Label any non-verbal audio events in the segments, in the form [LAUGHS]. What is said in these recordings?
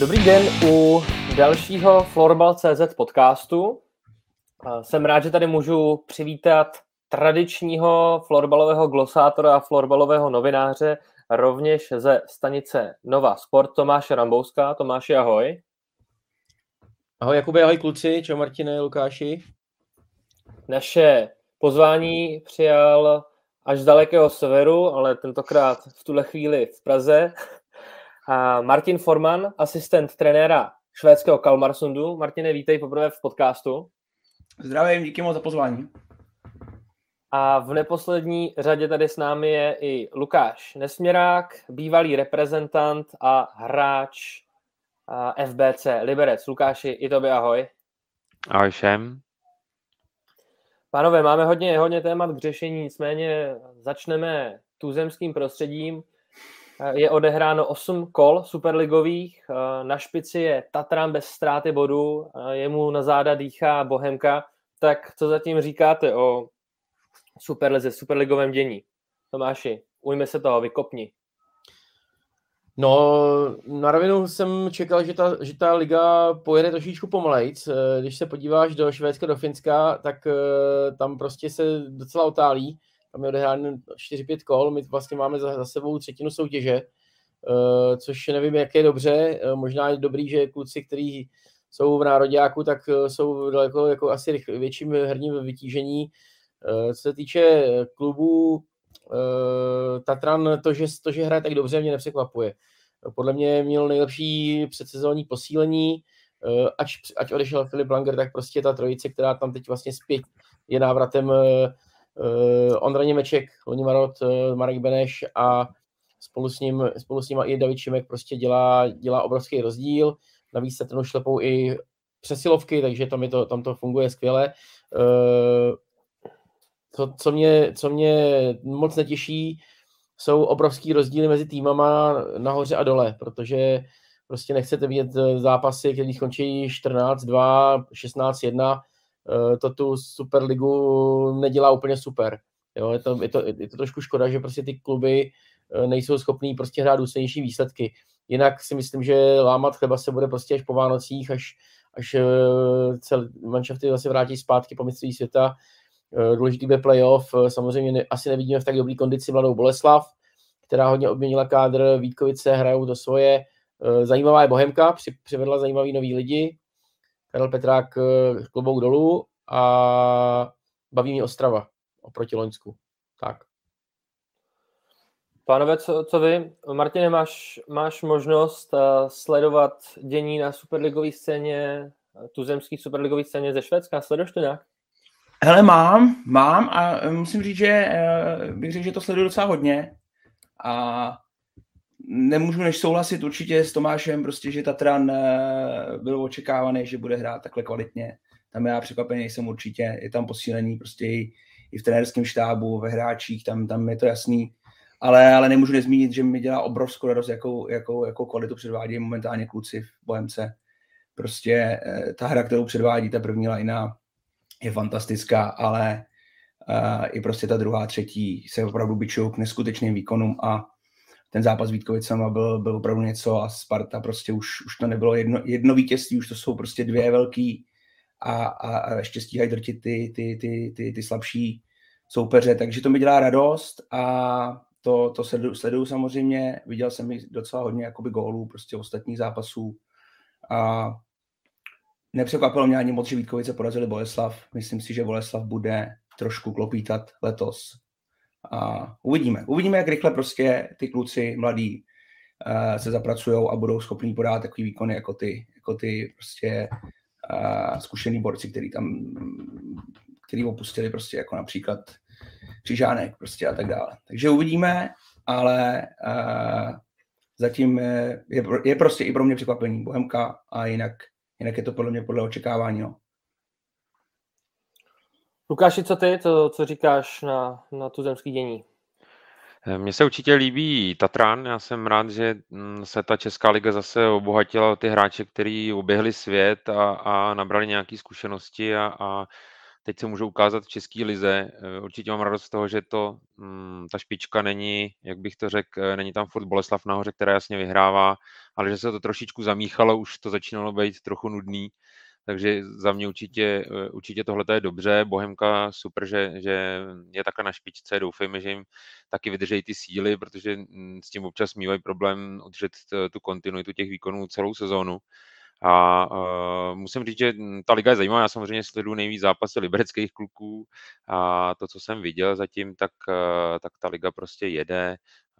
Dobrý den u dalšího Florbal.cz podcastu. Jsem rád, že tady můžu přivítat tradičního florbalového glosátora a florbalového novináře, rovněž ze stanice Nova Sport Tomáše Rambouska. Tomáši, ahoj. Ahoj Jakube, ahoj kluci, čau Martine, Lukáši. Naše pozvání přijal až z dalekého severu, ale tentokrát v tuhle chvíli v Praze. A Martin Forman, asistent trenéra švédského Kalmarsundu. Martine, vítej poprvé v podcastu. Zdravím, díky moc za pozvání. A v neposlední řadě tady s námi je i Lukáš Nesměrák, bývalý reprezentant a hráč FBC Liberec. Lukáši, i tobě ahoj. Ahoj všem. Pánové, máme hodně, hodně témat k řešení, nicméně začneme tuzemským prostředím. Je odehráno 8 kol superligových, na špici je Tatran bez ztráty bodů, jemu na záda dýchá Bohemka. Tak co zatím říkáte o Superlize, superligovém dění? Tomáši, ujme se toho, vykopni. No, na rovinu jsem čekal, že ta, že ta liga pojede trošičku pomalejc. Když se podíváš do Švédska, do Finska, tak eh, tam prostě se docela otálí. Tam je odehráno 4-5 kol, my vlastně máme za, za sebou třetinu soutěže, eh, což nevím, jak je dobře. Eh, možná je dobrý, že kluci, kteří jsou v nároďáku, tak jsou daleko jako asi větším herním vytížení. Co se týče klubů, Tatran, to že, to, že hraje tak dobře, mě nepřekvapuje. Podle mě měl nejlepší předsezónní posílení, ať, ať odešel Filip Langer, tak prostě ta trojice, která tam teď vlastně zpět je návratem uh, Ondra Němeček, Loni Marot, uh, Marek Beneš a spolu s ním, spolu s ním i David Šimek prostě dělá, dělá obrovský rozdíl. Navíc se ten šlepou i přesilovky, takže tam, je to, tam to funguje skvěle. Uh, to, co mě, co mě moc netěší, jsou obrovský rozdíly mezi týmama nahoře a dole, protože prostě nechcete vidět zápasy, které skončí 14-2, 16-1, Eh, to tu Superligu nedělá úplně super. Jo, je, to, je, to, je to trošku škoda, že prostě ty kluby eh, nejsou schopní prostě hrát důslednější výsledky. Jinak si myslím, že lámat chleba se bude prostě až po Vánocích, až, až eh, celé manšafty zase vrátí zpátky po mistrovství světa. Důležitý bude playoff. Samozřejmě ne, asi nevidíme v tak dobrý kondici mladou Boleslav, která hodně obměnila kádr, Vítkovice hrajou to svoje. Zajímavá je Bohemka, při, přivedla zajímavý nový lidi, Karel Petrák eh, klobouk dolů a baví mě Ostrava oproti Loňsku. Tak. Pánové, co, co vy? Martine, máš, máš možnost uh, sledovat dění na superligové scéně, tuzemské superligové scéně ze Švédska? Sleduješ to nějak? Hele, mám, mám a musím říct, že bych řekl, že to sleduju docela hodně. A nemůžu než souhlasit určitě s Tomášem, prostě, že Tatran eh, byl očekávaný, že bude hrát takhle kvalitně. Tam já překvapený jsem určitě, je tam posílení prostě i, i v trenérském štábu, ve hráčích, tam, tam je to jasný. Ale, ale nemůžu nezmínit, že mi dělá obrovskou radost, jakou, jakou, jakou kvalitu předvádí momentálně kluci v Bohemce. Prostě eh, ta hra, kterou předvádí, ta první lajna, je fantastická, ale uh, i prostě ta druhá, třetí se opravdu byčují k neskutečným výkonům a ten zápas Vítkovicama byl, byl opravdu něco a Sparta prostě už, už to nebylo jedno, jedno vítězství, už to jsou prostě dvě velký a, a, a ještě stíhají drtit ty, ty, ty, ty, ty slabší soupeře, takže to mi dělá radost a to, to sleduju, sleduju samozřejmě, viděl jsem docela hodně jakoby gólů prostě ostatních zápasů a nepřekvapilo mě ani moc, že Vítkovice porazili Boleslav. Myslím si, že Boleslav bude trošku klopítat letos a uvidíme. Uvidíme, jak rychle prostě ty kluci mladí uh, se zapracují a budou schopní podat takový výkony jako ty, jako ty prostě uh, zkušený borci, který tam který opustili prostě jako například Křižánek prostě a tak dále. Takže uvidíme, ale uh, zatím je, je, je prostě i pro mě překvapení Bohemka a jinak, jinak je to podle mě podle očekávání. No. Lukáši, co ty, co, co říkáš na, na tu zemský dění? Eh, mně se určitě líbí Tatran. Já jsem rád, že mm, se ta Česká liga zase obohatila o ty hráče, kteří uběhli svět a, a nabrali nějaké zkušenosti a, a teď se můžou ukázat v České lize. Eh, určitě mám radost z toho, že to, mm, ta špička není, jak bych to řekl, eh, není tam furt Boleslav nahoře, která jasně vyhrává, ale že se to trošičku zamíchalo, už to začínalo být trochu nudný. Takže za mě určitě, eh, určitě tohle je dobře. Bohemka super, že, že je takhle na špičce. Doufejme, že jim taky vydržejí ty síly, protože mm, s tím občas mývají problém udržet tu kontinuitu těch výkonů celou sezónu. A uh, musím říct, že ta liga je zajímavá. Já samozřejmě sleduju nejvíc zápasy libereckých kluků a to, co jsem viděl zatím, tak, uh, tak ta liga prostě jede.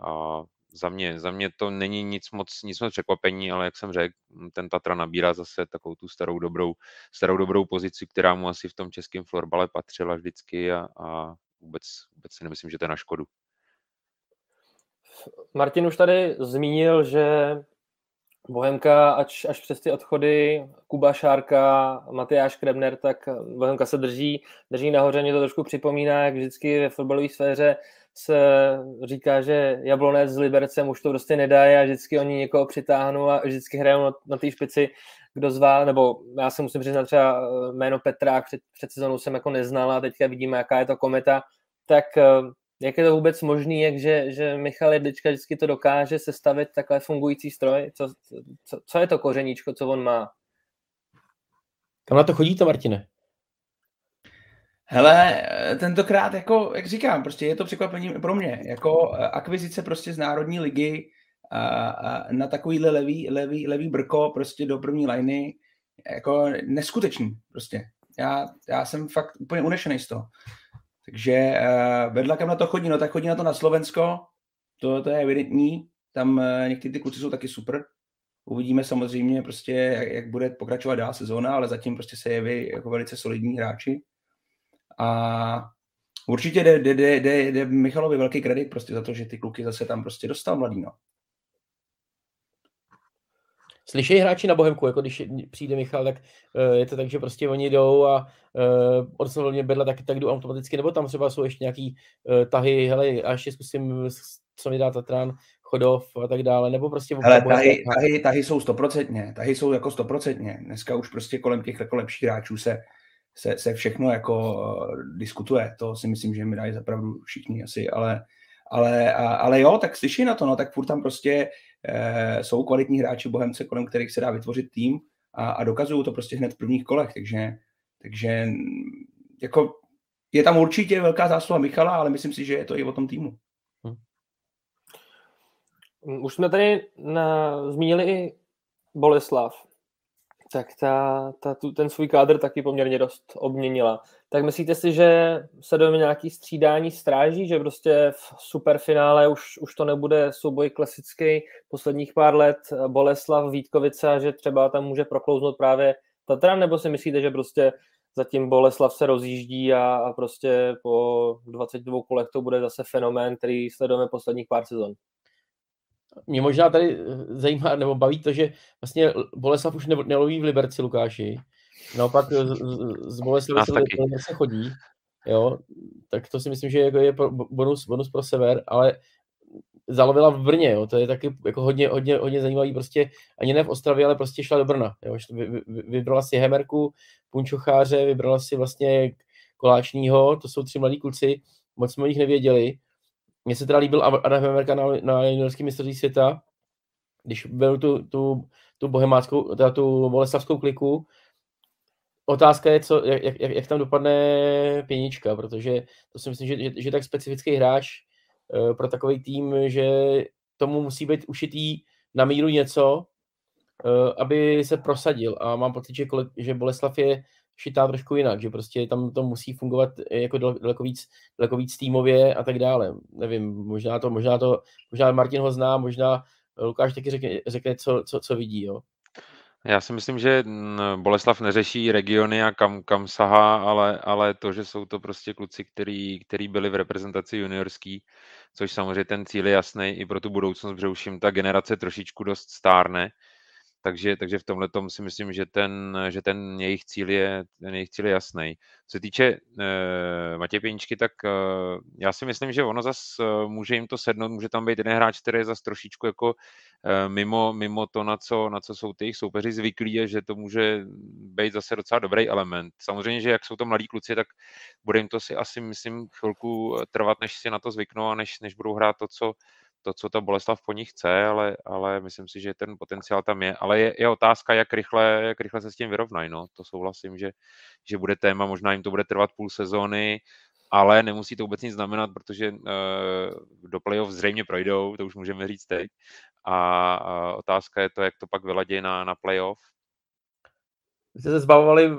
A za mě, za mě to není nic moc, nic moc překvapení, ale jak jsem řekl, ten Tatra nabírá zase takovou tu starou dobrou, starou dobrou pozici, která mu asi v tom českém florbale patřila vždycky a, a vůbec, vůbec si nemyslím, že to je na škodu. Martin už tady zmínil, že Bohemka, až, až přes ty odchody Kuba Šárka, Matyáš Krebner, tak Bohemka se drží, drží nahoře. Mě to trošku připomíná, jak vždycky ve fotbalové sféře se říká, že Jablonec s Libercem už to prostě nedají a vždycky oni někoho přitáhnou a vždycky hrajou na, na té špici, kdo zvá, nebo já se musím přiznat třeba jméno Petrák před, před sezónou jsem jako neznal a teďka vidíme, jaká je to kometa, tak jak je to vůbec možné, jak že, že Michal Jedlička vždycky to dokáže sestavit takhle fungující stroj? Co, co, co je to kořeníčko, co on má? Kam na to chodíte, Martine? Hele, tentokrát, jako, jak říkám, prostě je to překvapení pro mě. Jako eh, akvizice prostě z Národní ligy a, a na takovýhle levý, levý, levý brko prostě do první liny, jako neskutečný prostě. Já, já jsem fakt úplně unešený z toho. Takže uh, vedla kam na to chodí, no tak chodí na to na Slovensko, to, to je evidentní, tam uh, někteří ty kluci jsou taky super, uvidíme samozřejmě prostě, jak, jak bude pokračovat dál sezóna, ale zatím prostě se jeví jako velice solidní hráči. A určitě jde, jde, jde, jde, jde Michalovi velký kredit prostě za to, že ty kluky zase tam prostě dostal mladý, no. Slyší hráči na Bohemku, jako když přijde Michal, tak uh, je to tak, že prostě oni jdou a uh, oslovně bedla, tak, tak jdou automaticky, nebo tam třeba jsou ještě nějaký uh, tahy, hele, a ještě zkusím, co mi dá Tatran, Chodov a tak dále, nebo prostě... Hele, tahy, tahy, tahy, jsou stoprocentně, tahy jsou jako stoprocentně. Dneska už prostě kolem těch jako lepších hráčů se, se, se všechno jako uh, diskutuje. To si myslím, že mi dají zapravdu všichni asi, ale, ale, ale jo, tak slyší na to, no, tak furt tam prostě Eh, jsou kvalitní hráči Bohemce, kolem kterých se dá vytvořit tým a, a dokazují to prostě hned v prvních kolech, takže, takže jako je tam určitě velká zásluha Michala, ale myslím si, že je to i o tom týmu. Hm. Už jsme tady na, zmínili i Boleslav tak ta, ta, tu, ten svůj kádr taky poměrně dost obměnila. Tak myslíte si, že se dojme nějaký střídání stráží, že prostě v superfinále už, už to nebude souboj klasický posledních pár let Boleslav, Vítkovice a že třeba tam může proklouznout právě Tatran, nebo si myslíte, že prostě zatím Boleslav se rozjíždí a, a prostě po 22 kolech to bude zase fenomén, který sledujeme posledních pár sezon? Mě možná tady eh, zajímá, nebo baví to, že vlastně Boleslav už neloví v Liberci Lukáši, naopak z, z Boleslavy se, se chodí, jo, tak to si myslím, že jako je bonus, bonus pro sever, ale zalovila v Brně, jo, to je taky jako hodně, hodně, hodně zajímavý, prostě ani ne v Ostravě, ale prostě šla do Brna, jo, vybrala si Hemerku, Punčocháře, vybrala si vlastně Koláčního, to jsou tři mladí kluci, moc jsme o nich nevěděli, mně se teda líbil Adam Hemerka na, na juniorském mistrovství světa, když byl tu, tu, tu bohemáckou, teda tu boleslavskou kliku. Otázka je, co, jak, jak, jak tam dopadne pěnička, protože to si myslím, že, že, že tak specifický hráč uh, pro takový tým, že tomu musí být ušitý na míru něco, uh, aby se prosadil. A mám pocit, že, že Boleslav je šitá trošku jinak, že prostě tam to musí fungovat jako daleko víc, daleko víc týmově a tak dále. Nevím, možná to, možná to, možná Martin ho zná, možná Lukáš taky řekne, řekne co, co, co vidí, jo. Já si myslím, že Boleslav neřeší regiony a kam, kam sahá, ale, ale to, že jsou to prostě kluci, který, který byli v reprezentaci juniorský, což samozřejmě ten cíl je jasný i pro tu budoucnost, protože už jim ta generace trošičku dost stárne, takže, takže v tomhle tom si myslím, že ten, že ten jejich cíl je, ten jejich cíl je jasný. Co se týče uh, Matěj Pěničky, tak uh, já si myslím, že ono zas uh, může jim to sednout, může tam být jeden hráč, který je zas trošičku jako uh, mimo, mimo to, na co, na co jsou ty jejich soupeři zvyklí, a že to může být zase docela dobrý element. Samozřejmě, že jak jsou to mladí kluci, tak bude jim to si asi, myslím, chvilku trvat, než si na to zvyknou a než, než budou hrát to, co, to, co ta Boleslav po nich chce, ale, ale myslím si, že ten potenciál tam je. Ale je, je otázka, jak rychle, jak rychle se s tím vyrovnají. No. To souhlasím, že, že bude téma, možná jim to bude trvat půl sezóny, ale nemusí to vůbec nic znamenat, protože uh, do playoff zřejmě projdou, to už můžeme říct teď. A, a otázka je to, jak to pak vyladí na, na playoff. Jste se zbavovali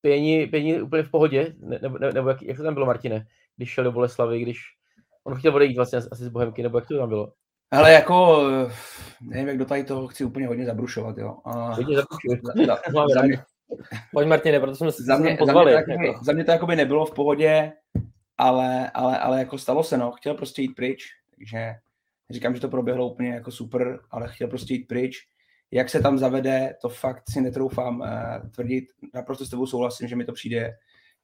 pění, pění úplně v pohodě? Ne, nebo, ne, nebo jak, jak to tam bylo, Martine? Když šel do Boleslavy, když On chtěl odejít vlastně asi z Bohemky, nebo jak to tam bylo? Ale jako, nevím, jak do tady toho chci úplně hodně zabrušovat, jo. A... Hodně zabrušovat. Pojď Martine, proto jsme se za mě, pozvali. Za mě, to, jako. za mě to jakoby nebylo v pohodě, ale, ale, ale jako stalo se, no. Chtěl prostě jít pryč, takže říkám, že to proběhlo úplně jako super, ale chtěl prostě jít pryč. Jak se tam zavede, to fakt si netroufám uh, tvrdit. Naprosto s tebou souhlasím, že mi to přijde,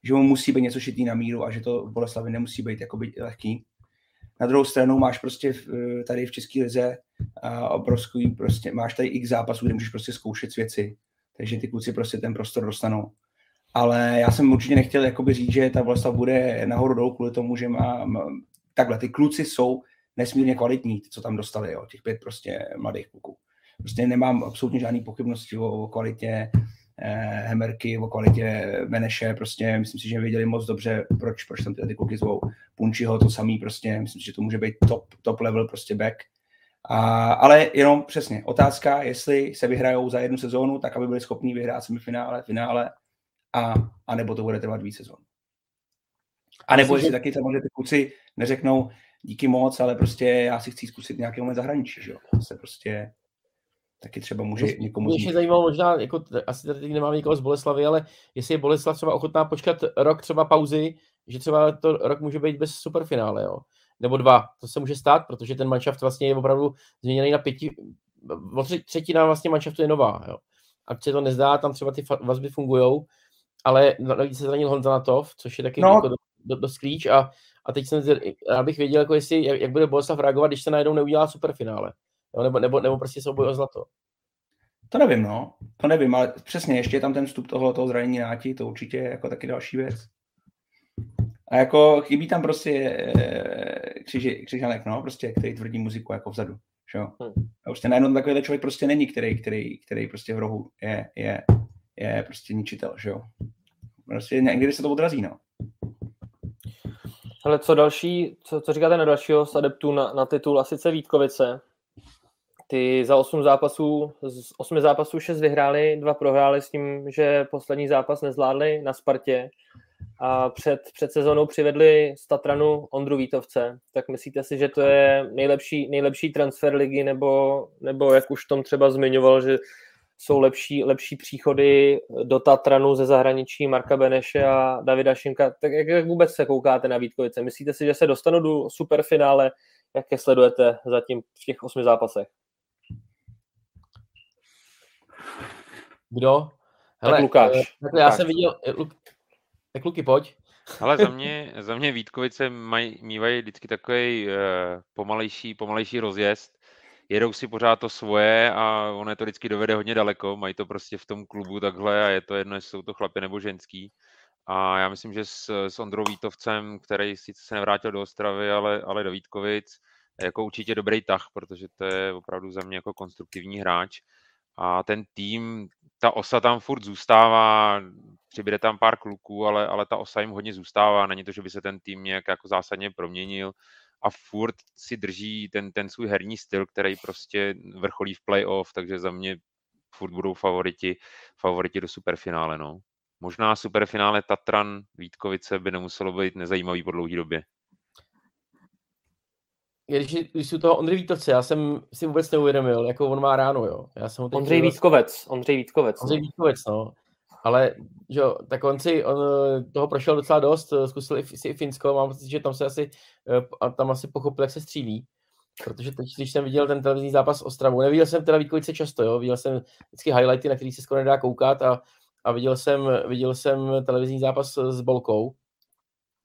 že mu musí být něco šitý na míru a že to v Boleslavi nemusí být jakoby lehký. Na druhou stranu máš prostě tady v České lize obrovský, prostě máš tady x zápasů, kde můžeš prostě zkoušet věci, takže ty kluci prostě ten prostor dostanou. Ale já jsem určitě nechtěl jakoby říct, že ta vlasta bude nahoru dolů kvůli tomu, že má, takhle, ty kluci jsou nesmírně kvalitní, co tam dostali, jo, těch pět prostě mladých kluků. Prostě nemám absolutně žádný pochybnosti o, o kvalitě eh, Hemerky, o kvalitě Beneše, prostě myslím si, že věděli moc dobře, proč, proč tam ty, ty kluky zvou. Punčiho to samý, prostě myslím si, že to může být top, top level prostě back. A, ale jenom přesně, otázka, jestli se vyhrajou za jednu sezónu, tak aby byli schopni vyhrát semifinále, finále, a, a nebo to bude trvat víc sezón. A nebo jestli taky samozřejmě ty kluci neřeknou díky moc, ale prostě já si chci zkusit nějaký moment zahraničí, že jo. Se prostě taky třeba může mě, někomu... Mě zajímalo možná, jako, asi tady nemám někoho z Boleslavy, ale jestli je Boleslav třeba ochotná počkat rok třeba pauzy, že třeba to rok může být bez superfinále, jo. Nebo dva, to se může stát, protože ten manšaft vlastně je opravdu změněný na pěti, třetina vlastně manšaftu je nová, jo. A se to nezdá, tam třeba ty vazby fungují, ale navíc se zranil Honza Natov, což je taky no. jako dost klíč a, a teď jsem, já bych věděl, jako jestli, jak, jak bude Boleslav reagovat, když se najednou neudělá superfinále. Jo? Nebo, nebo, nebo prostě souboj o zlato. To nevím, no. To nevím, ale přesně, ještě je tam ten vstup toho, toho zranění náti, to určitě je jako taky další věc. A jako chybí tam prostě e, křiži, křižanek, no, prostě, který tvrdí muziku jako vzadu. Že? Hmm. A prostě najednou takovýhle člověk prostě není, který, který, který prostě v rohu je, je, je prostě ničitel, že jo. Prostě někdy se to odrazí, no. Ale co další, co, co říkáte na dalšího z adeptů na, na titul, a sice Vítkovice, ty za 8 zápasů, z 8 zápasů 6 vyhráli, dva prohráli s tím, že poslední zápas nezvládli na Spartě a před, před sezónou přivedli z Tatranu Ondru Vítovce. Tak myslíte si, že to je nejlepší, nejlepší transfer ligy, nebo, nebo jak už tom třeba zmiňoval, že jsou lepší, lepší příchody do Tatranu ze zahraničí Marka Beneše a Davida Šimka. Tak jak, jak vůbec se koukáte na Vítkovice? Myslíte si, že se dostanou do superfinále? Jak je sledujete zatím v těch osmi zápasech? Kdo? Hele, tak Lukáš. Eh, takhle já jsem viděl, eh, Luk, tak Luky, pojď. Ale za mě, za mě Vítkovice maj, mývají vždycky takový uh, pomalejší, pomalejší rozjezd. Jedou si pořád to svoje a ono je to vždycky dovede hodně daleko. Mají to prostě v tom klubu takhle a je to jedno, jestli jsou to chlapy nebo ženský. A já myslím, že s, s Ondrou Vítovcem, který sice se nevrátil do Ostravy, ale, ale do Vítkovic, jako určitě dobrý tah, protože to je opravdu za mě jako konstruktivní hráč. A ten tým, ta osa tam furt zůstává, přibude tam pár kluků, ale, ale ta osa jim hodně zůstává. Není to, že by se ten tým nějak jako zásadně proměnil a furt si drží ten, ten svůj herní styl, který prostě vrcholí v playoff, takže za mě furt budou favoriti, favoriti do superfinále. No. Možná superfinále Tatran Vítkovice by nemuselo být nezajímavý po dlouhé době když, když jsou toho Ondřej Vítkovce, já jsem si vůbec neuvědomil, jako on má ráno, jo. Já jsem ho Ondřej Vítkovec, Ondřej Vítkovec. Ondřej no. Vítkovec, no. Ale že jo, tak on si on, toho prošel docela dost, zkusil i, si i Finsko, mám pocit, že tam se asi, eh, tam asi pochopil, jak se střílí. Protože teď, když jsem viděl ten televizní zápas s Ostravou, neviděl jsem teda Vítkovice často, jo, viděl jsem vždycky highlighty, na který se skoro nedá koukat a, a viděl, jsem, viděl jsem televizní zápas s Bolkou.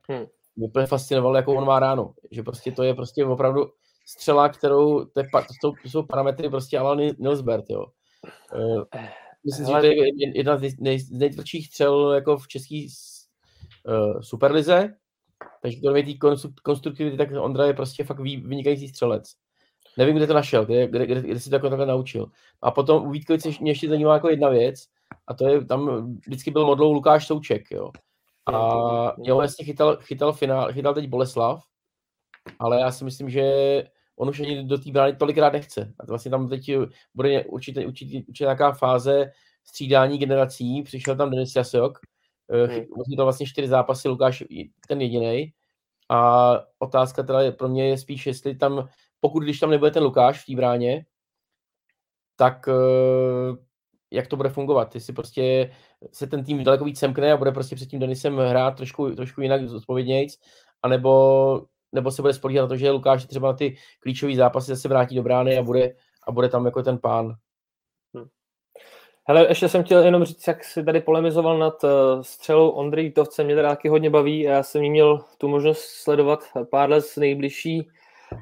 Hmm. Mě úplně fascinovalo, jakou on má ráno. Že prostě to je prostě opravdu střela, kterou, to, je, to, jsou, parametry prostě Alan Nilsbert, jo. Uh, myslím, Ale... že to je jedna z, nej, z nejtvrdších střel jako v české uh, superlize, takže kromě té konstruktivity, tak Ondra je prostě fakt vynikající střelec. Nevím, kde to našel, kde, kde, kde, kde si to jako takhle naučil. A potom u Vítkovice mě ještě zajímá jako jedna věc, a to je, tam vždycky byl modlou Lukáš Souček, jo. A jo, vlastně chytal, chytal, finál, chytal teď Boleslav, ale já si myslím, že on už ani do té brány tolikrát nechce. A vlastně tam teď bude určitě, určitě, určitě nějaká fáze střídání generací. Přišel tam Denis Jasok, eh, hmm. to vlastně čtyři zápasy, Lukáš ten jediný. A otázka teda je, pro mě je spíš, jestli tam, pokud když tam nebude ten Lukáš v té bráně, tak eh, jak to bude fungovat. Jestli prostě se ten tým daleko víc semkne a bude prostě před tím Denisem hrát trošku, trošku jinak zodpovědnějc, anebo nebo se bude spolíhat na to, že Lukáš třeba na ty klíčové zápasy zase vrátí do brány a bude, a bude tam jako ten pán. Hm. Hele, ještě jsem chtěl jenom říct, jak si tady polemizoval nad uh, střelou Ondrej Tovce, mě teda taky hodně baví, já jsem jí měl tu možnost sledovat pár let z nejbližší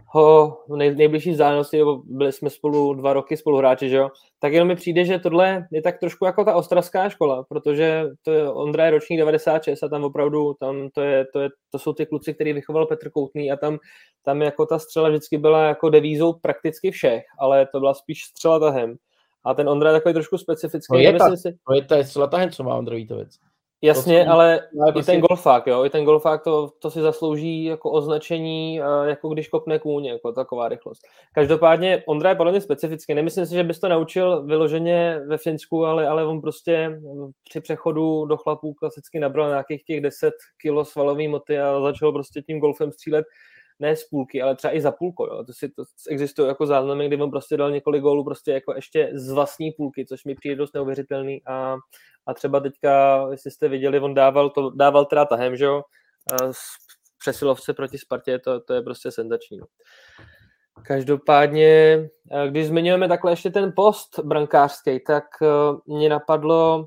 ho v nej, nejbližší vzdálenosti, byli jsme spolu dva roky spoluhráči, že jo, tak jenom mi přijde, že tohle je tak trošku jako ta ostravská škola, protože to je, Ondra je ročník 96 a tam opravdu, tam to, je, to, je, to jsou ty kluci, který vychoval Petr Koutný a tam, tam jako ta střela vždycky byla jako devízou prakticky všech, ale to byla spíš střela tahem. A ten Ondra je takový trošku specifický. To je, ta, si... to je ta střela tahem, co má Ondra Vítovec. Jasně, to, ale i prostě... ten golfák, jo, i ten golfák to, to si zaslouží jako označení, jako když kopne kůň, jako taková rychlost. Každopádně Ondra je podle mě specifický. Nemyslím si, že bys to naučil vyloženě ve Finsku, ale, ale on prostě při přechodu do chlapů klasicky nabral nějakých těch 10 kilo svalový moty a začal prostě tím golfem střílet ne z půlky, ale třeba i za půlko. Jo. To, si, to existuje jako záznamy, kdy on prostě dal několik gólů prostě jako ještě z vlastní půlky, což mi přijde dost neuvěřitelný a a třeba teďka, jestli jste viděli, on dával, to, dával teda tahem, že jo, přesilovce proti Spartě, to, to je prostě senzační. No. Každopádně, když zmiňujeme takhle ještě ten post brankářský, tak mě napadlo,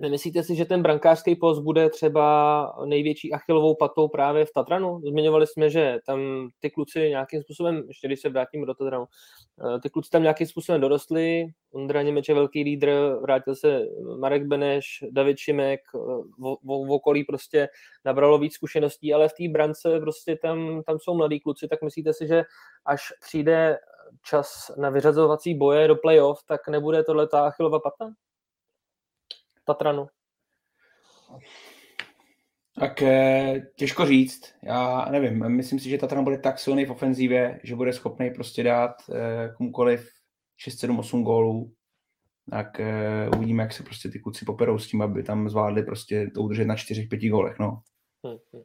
Nemyslíte si, že ten brankářský post bude třeba největší achilovou patou právě v Tatranu? Zmiňovali jsme, že tam ty kluci nějakým způsobem, ještě když se vrátím do Tatranu, eh, ty kluci tam nějakým způsobem dorostli, Ondra Němeč je velký lídr, vrátil se Marek Beneš, David Šimek, eh, v, okolí prostě nabralo víc zkušeností, ale v té brance prostě tam, tam jsou mladí kluci, tak myslíte si, že až přijde čas na vyřazovací boje do playoff, tak nebude tohle ta achilová pata? Tatranu? Tak eh, těžko říct. Já nevím, myslím si, že Tatran bude tak silný v ofenzívě, že bude schopný prostě dát eh, komukoliv 6, 7, 8 gólů. Tak eh, uvidíme, jak se prostě ty kluci poperou s tím, aby tam zvládli prostě to udržet na 4-5 gólech. No. Hmm, hmm.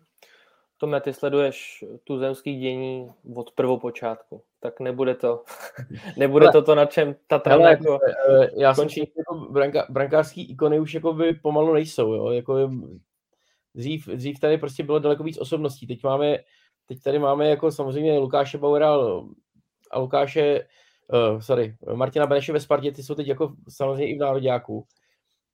Tome, ty sleduješ tu zemský dění od prvopočátku, tak nebude to, [LAUGHS] nebude to to, na čem ta trama jako eh, Já končí. jsem jako branka, brankářský ikony už jako by pomalu nejsou, jo, jako dřív, dřív tady prostě bylo daleko víc osobností, teď máme, teď tady máme jako samozřejmě Lukáše Bauera a Lukáše, uh, sorry, Martina Beneše ve Spartě, ty jsou teď jako samozřejmě i v nároďáku.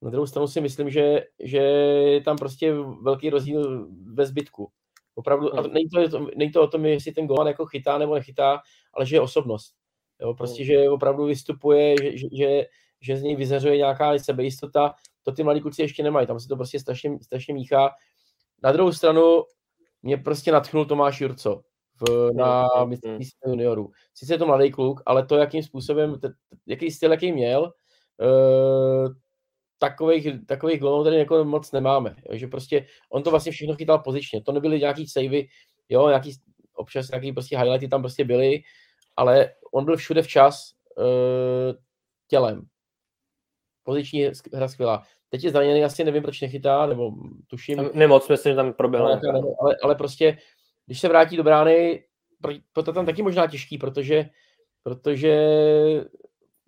Na druhou stranu si myslím, že, že je tam prostě velký rozdíl ve zbytku. Opravdu, a hmm. není to, není to o tom, jestli ten golman jako chytá nebo nechytá, ale že je osobnost. Jo, prostě, hmm. že opravdu vystupuje, že, že, že, že z něj vyzařuje nějaká sebejistota, to ty mladí kluci ještě nemají, tam se to prostě strašně, strašně míchá. Na druhou stranu mě prostě natchnul Tomáš Jurco v, na hmm, mistrovství juniorů. Sice je to mladý kluk, ale to, jakým způsobem, t, jaký styl, jaký měl, uh, takových, takových gólů tady jako moc nemáme. Jo? Že prostě on to vlastně všechno chytal pozičně. To nebyly nějaký savey, jo, nějaký, občas nějaký prostě highlighty tam prostě byly, ale on byl všude včas uh, tělem. Poziční hra skvělá. Teď je zraněný, asi nevím, proč nechytá, nebo tuším. Nemoc, myslím, že tam proběhl. Ale, ale, ale, prostě, když se vrátí do brány, proto tam taky možná těžký, protože, protože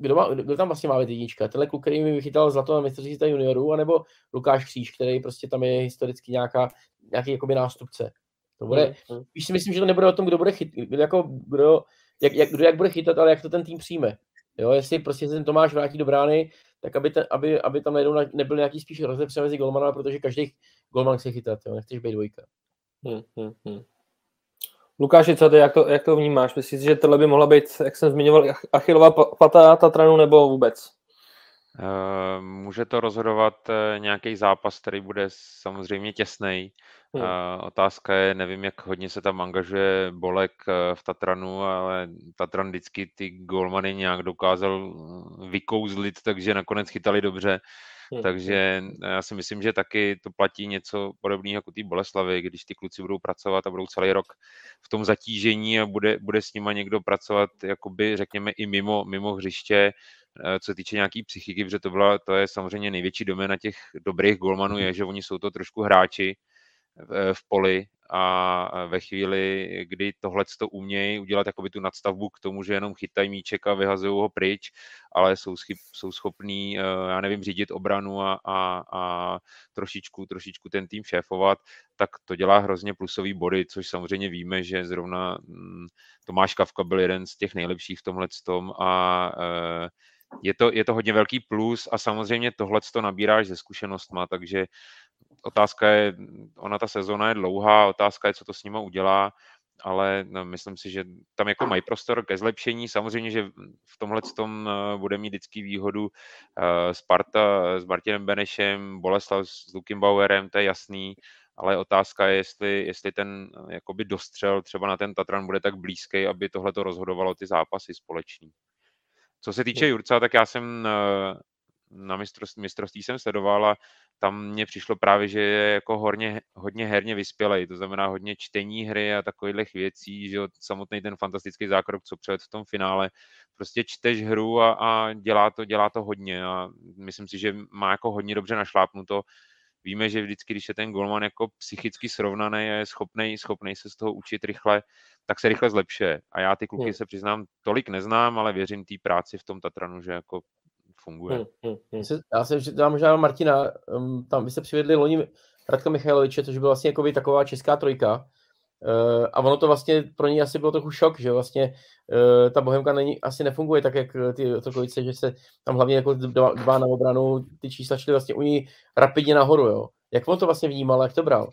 kdo, má, kdo tam vlastně má být jednička? Tenhle kluk, který mi vychytal zlato na mistrovství juniorů, anebo Lukáš Kříž, který prostě tam je historicky nějaká, nějaký jakoby nástupce. To bude, mm. si myslím, že to nebude o tom, kdo bude chyt, jako, kdo, jak, jak, kdo jak bude chytat, ale jak to ten tým přijme. Jo, jestli prostě se ten Tomáš vrátí do brány, tak aby, ten, aby, aby tam najednou nebyl nějaký spíš rozepře mezi golmana, protože každý golman chce chytat, jo, nechceš být dvojka. Hmm, hmm, hmm. Lukáši, co ty, jak to, jak to vnímáš? Myslíš, že tohle by mohla být, jak jsem zmiňoval, Achilova pata Tatranu nebo vůbec? Eh, může to rozhodovat eh, nějaký zápas, který bude samozřejmě těsný. Hmm. Uh, otázka je, nevím, jak hodně se tam angažuje Bolek v Tatranu, ale Tatran vždycky ty golmany nějak dokázal vykouzlit, takže nakonec chytali dobře. Takže já si myslím, že taky to platí něco podobného jako ty Boleslavy, když ty kluci budou pracovat a budou celý rok v tom zatížení a bude, bude s nima někdo pracovat, jakoby řekněme i mimo, mimo hřiště, co se týče nějaký psychiky, protože to, byla, to je samozřejmě největší doména těch dobrých golmanů, je, že oni jsou to trošku hráči v, v poli a ve chvíli, kdy tohle to umějí udělat jakoby tu nadstavbu k tomu, že jenom chytají míček a vyhazují ho pryč, ale jsou, schyb, jsou schopní, eh, já nevím, řídit obranu a, a, a trošičku, trošičku ten tým šéfovat, tak to dělá hrozně plusový body, což samozřejmě víme, že zrovna mm, Tomáš Kavka byl jeden z těch nejlepších v tomhle tom a eh, je to, je to hodně velký plus a samozřejmě tohle to nabíráš ze zkušenostma, takže otázka je, ona ta sezóna je dlouhá, otázka je, co to s nima udělá, ale no, myslím si, že tam jako mají prostor ke zlepšení. Samozřejmě, že v tomhle tom eh, bude mít vždycky výhodu eh, Sparta s Martinem Benešem, Boleslav s Lukem Bauerem, to je jasný, ale otázka je, jestli, jestli ten eh, jakoby dostřel třeba na ten Tatran bude tak blízký, aby tohle to rozhodovalo ty zápasy společný. Co se týče Jurca, tak já jsem na mistrovství, mistrovství jsem sledoval a tam mně přišlo právě, že je jako hodně, hodně herně vyspělej, to znamená hodně čtení hry a takových věcí, že samotný ten fantastický zákrok, co před v tom finále, prostě čteš hru a, a dělá, to, dělá to hodně a myslím si, že má jako hodně dobře našlápnuto. Víme, že vždycky, když je ten golman jako psychicky srovnaný a je schopný, schopný se z toho učit rychle, tak se rychle zlepšuje. A já ty kluky hmm. se přiznám, tolik neznám, ale věřím té práci v tom Tatranu, že jako funguje. Hmm, hmm, hmm. Já jsem dám možná Martina, um, tam vy jste přivedli loni Radka Michailoviče, což byl vlastně jako by taková česká trojka. Uh, a ono to vlastně pro ní asi bylo trochu šok, že vlastně uh, ta Bohemka není, asi nefunguje tak, jak ty Otrokovice, že se tam hlavně jako dva, dva na obranu, ty čísla šly vlastně u ní rapidně nahoru, jo. Jak on to vlastně vnímal, jak to bral?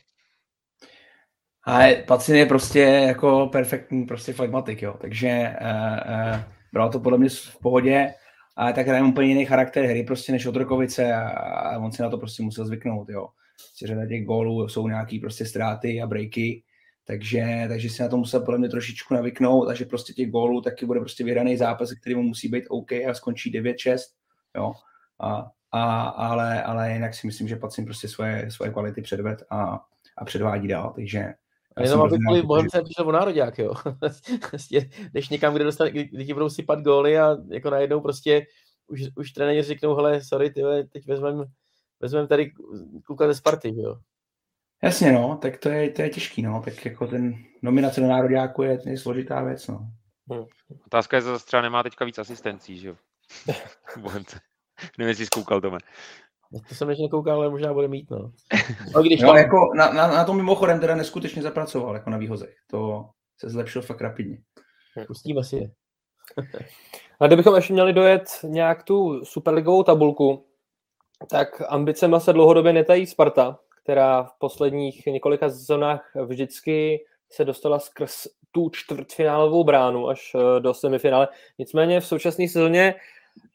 A Pacin je prostě jako perfektní prostě flagmatik, jo. Takže uh, uh, bral to podle mě v pohodě ale tak hraje úplně jiný charakter hry prostě než Otrokovice a, a on si na to prostě musel zvyknout, jo. Si řada těch gólů jsou nějaký prostě ztráty a breaky, takže, takže si na to musel podle mě trošičku navyknout a že prostě těch gólů taky bude prostě vyhraný zápas, který mu musí být OK a skončí 9-6, jo. A, a, ale, ale jinak si myslím, že Pacin prostě svoje, svoje kvality předved a, a předvádí dál, takže a jenom aby kvůli Bohemce přišel o národák, jo. [LAUGHS] Prostě jdeš někam, kde, dostane, kdy ti budou sypat góly a jako najednou prostě už, už trenéři řeknou, hele, sorry, ty, teď vezmeme vezmem tady kluka ze Sparty, jo. Jasně, no, tak to je, to je těžký, no, tak jako ten nominace do nároďáku je, je složitá věc, no. Hmm. Otázka je, zase třeba nemá teďka víc asistencí, že jo? [LAUGHS] Bohemce. Nevím, jestli jsi koukal, Tome. To jsem ještě nekoukal, ale možná bude mít, no. [LAUGHS] no když no, tam... jako na, na, na, tom mimochodem teda neskutečně zapracoval, jako na výhozech. To se zlepšil fakt rapidně. Pustíme si je. [LAUGHS] A kdybychom ještě měli dojet nějak tu superligovou tabulku, tak ambicema se dlouhodobě netají Sparta, která v posledních několika sezónách vždycky se dostala skrz tu čtvrtfinálovou bránu až eh, do semifinále. Nicméně v současné sezóně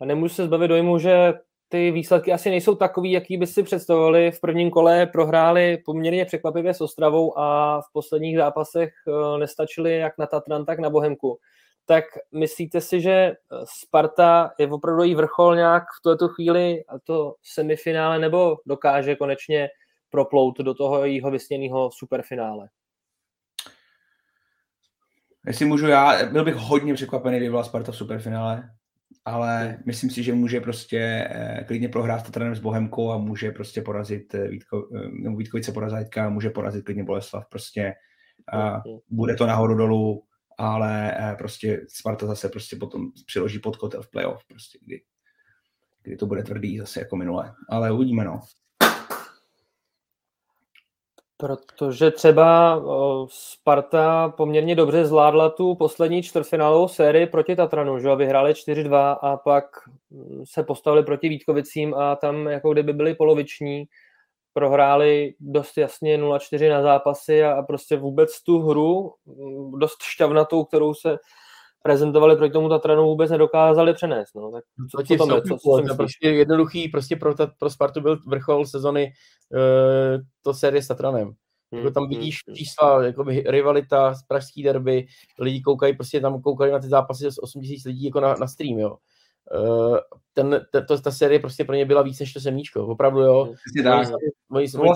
nemůžu se zbavit dojmu, že ty výsledky asi nejsou takový, jaký by si představovali. V prvním kole prohráli poměrně překvapivě s Ostravou a v posledních zápasech eh, nestačili jak na Tatran, tak na Bohemku. Tak myslíte si, že Sparta je opravdu jí vrchol nějak v tuto chvíli a to semifinále nebo dokáže konečně proplout do toho jejího vysněného superfinále? Jestli můžu já, byl bych hodně překvapený, kdyby byla Sparta v superfinále ale myslím si, že může prostě eh, klidně prohrát s Tatranem s Bohemkou a může prostě porazit eh, Vítko, eh, nebo Vítkovice porazajtka, může porazit klidně Boleslav, prostě. A bude to nahoru dolů, ale prostě Sparta zase prostě potom přiloží pod kotel v playoff, prostě kdy, kdy to bude tvrdý zase jako minule, ale uvidíme no. Protože třeba Sparta poměrně dobře zvládla tu poslední čtvrtfinálovou sérii proti Tatranu, že vyhráli 4-2 a pak mm, se postavili proti Vítkovicím a tam jako kdyby byli poloviční, prohráli dost jasně 0-4 na zápasy a, a prostě vůbec tu hru, mm, dost šťavnatou, kterou se prezentovali proti tomu Tatranu, vůbec nedokázali přenést. No. Tak co, co, co, co, co, co prostě jednoduchý, prostě pro, ta, pro Spartu byl vrchol sezony uh, to série s Tatranem. Hmm, jako tam vidíš hmm, čísla, jako rivalita, pražský derby, lidi koukají, prostě tam koukají na ty zápasy z 8 000 lidí jako na, na stream, jo. Uh, ten, ta, to, ta série prostě pro ně byla víc než to semíčko, opravdu jo. Moji jsme no.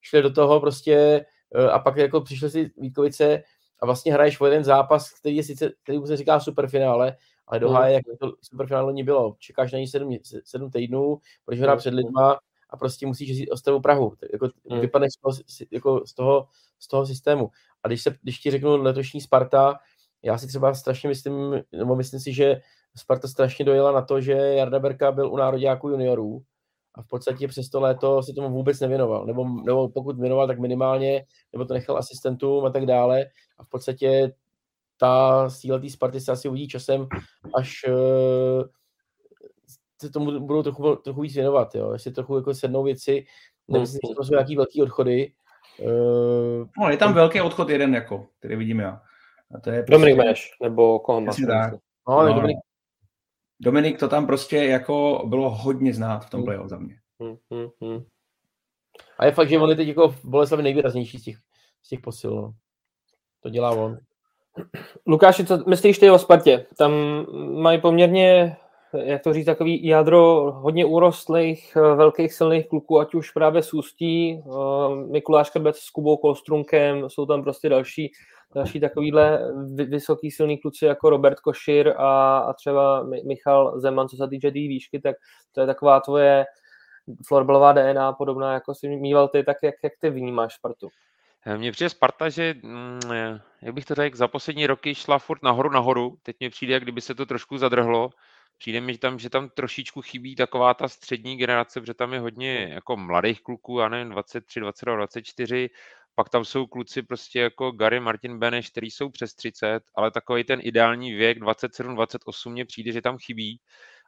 šli do toho prostě uh, a pak jako přišli si Vítkovice a vlastně hraješ o jeden zápas, který je sice, který se říká superfinále, ale do hmm. háje, jak to superfinále není bylo. Čekáš na ní sedm, sedm týdnů, protože hrát před lidma a prostě musíš jít o Prahu. Jako hmm. vypadneš z toho, jako z, toho, z toho systému. A když, se, když ti řeknu letošní Sparta, já si třeba strašně myslím, nebo myslím si, že Sparta strašně dojela na to, že Jarda Berka byl u nároďáků juniorů a v podstatě přes to léto se tomu vůbec nevěnoval. Nebo, nebo pokud věnoval, tak minimálně, nebo to nechal asistentům a tak dále. A v podstatě ta síla té Sparty se asi uvidí časem, až uh, se tomu budou trochu, trochu víc věnovat. Jo. Jestli trochu jako sednou věci, nemyslím, že to jsou nějaký velký odchody. Uh, no, je tam velký odchod jeden, jako, který vidím já. A to je prostě... Dominik Meš, nebo koho No, no, Dominik Dominik to tam prostě jako bylo hodně znát v tom hmm. playoff za mě. Hmm, hmm, hmm. A je fakt, že on je teď jako v Boleslavi nejvýraznější z těch, z těch posil. No. To dělá on. Lukáši, co myslíš ty o Spartě? Tam mají poměrně, jak to říct, takový jádro hodně úrostlých, velkých silných kluků, ať už právě s Ústí, eh, Mikuláš Krbec s Kubou Kolstrunkem, jsou tam prostě další další takovýhle vysoký silný kluci jako Robert Košir a, a třeba Michal Zeman, co se týče té výšky, tak to je taková tvoje florbalová DNA podobná, jako si mýval ty, tak jak, jak ty vnímáš Spartu? Eh, mně přijde Sparta, že, mm, eh, jak bych to řekl, za poslední roky šla furt nahoru nahoru. Teď mi přijde, jak kdyby se to trošku zadrhlo. Přijde mi, že tam, že tam trošičku chybí taková ta střední generace, protože tam je hodně jako mladých kluků, já nevím, 23, 22, 24, pak tam jsou kluci prostě jako Gary Martin Beneš, který jsou přes 30, ale takový ten ideální věk 27-28 mně přijde, že tam chybí.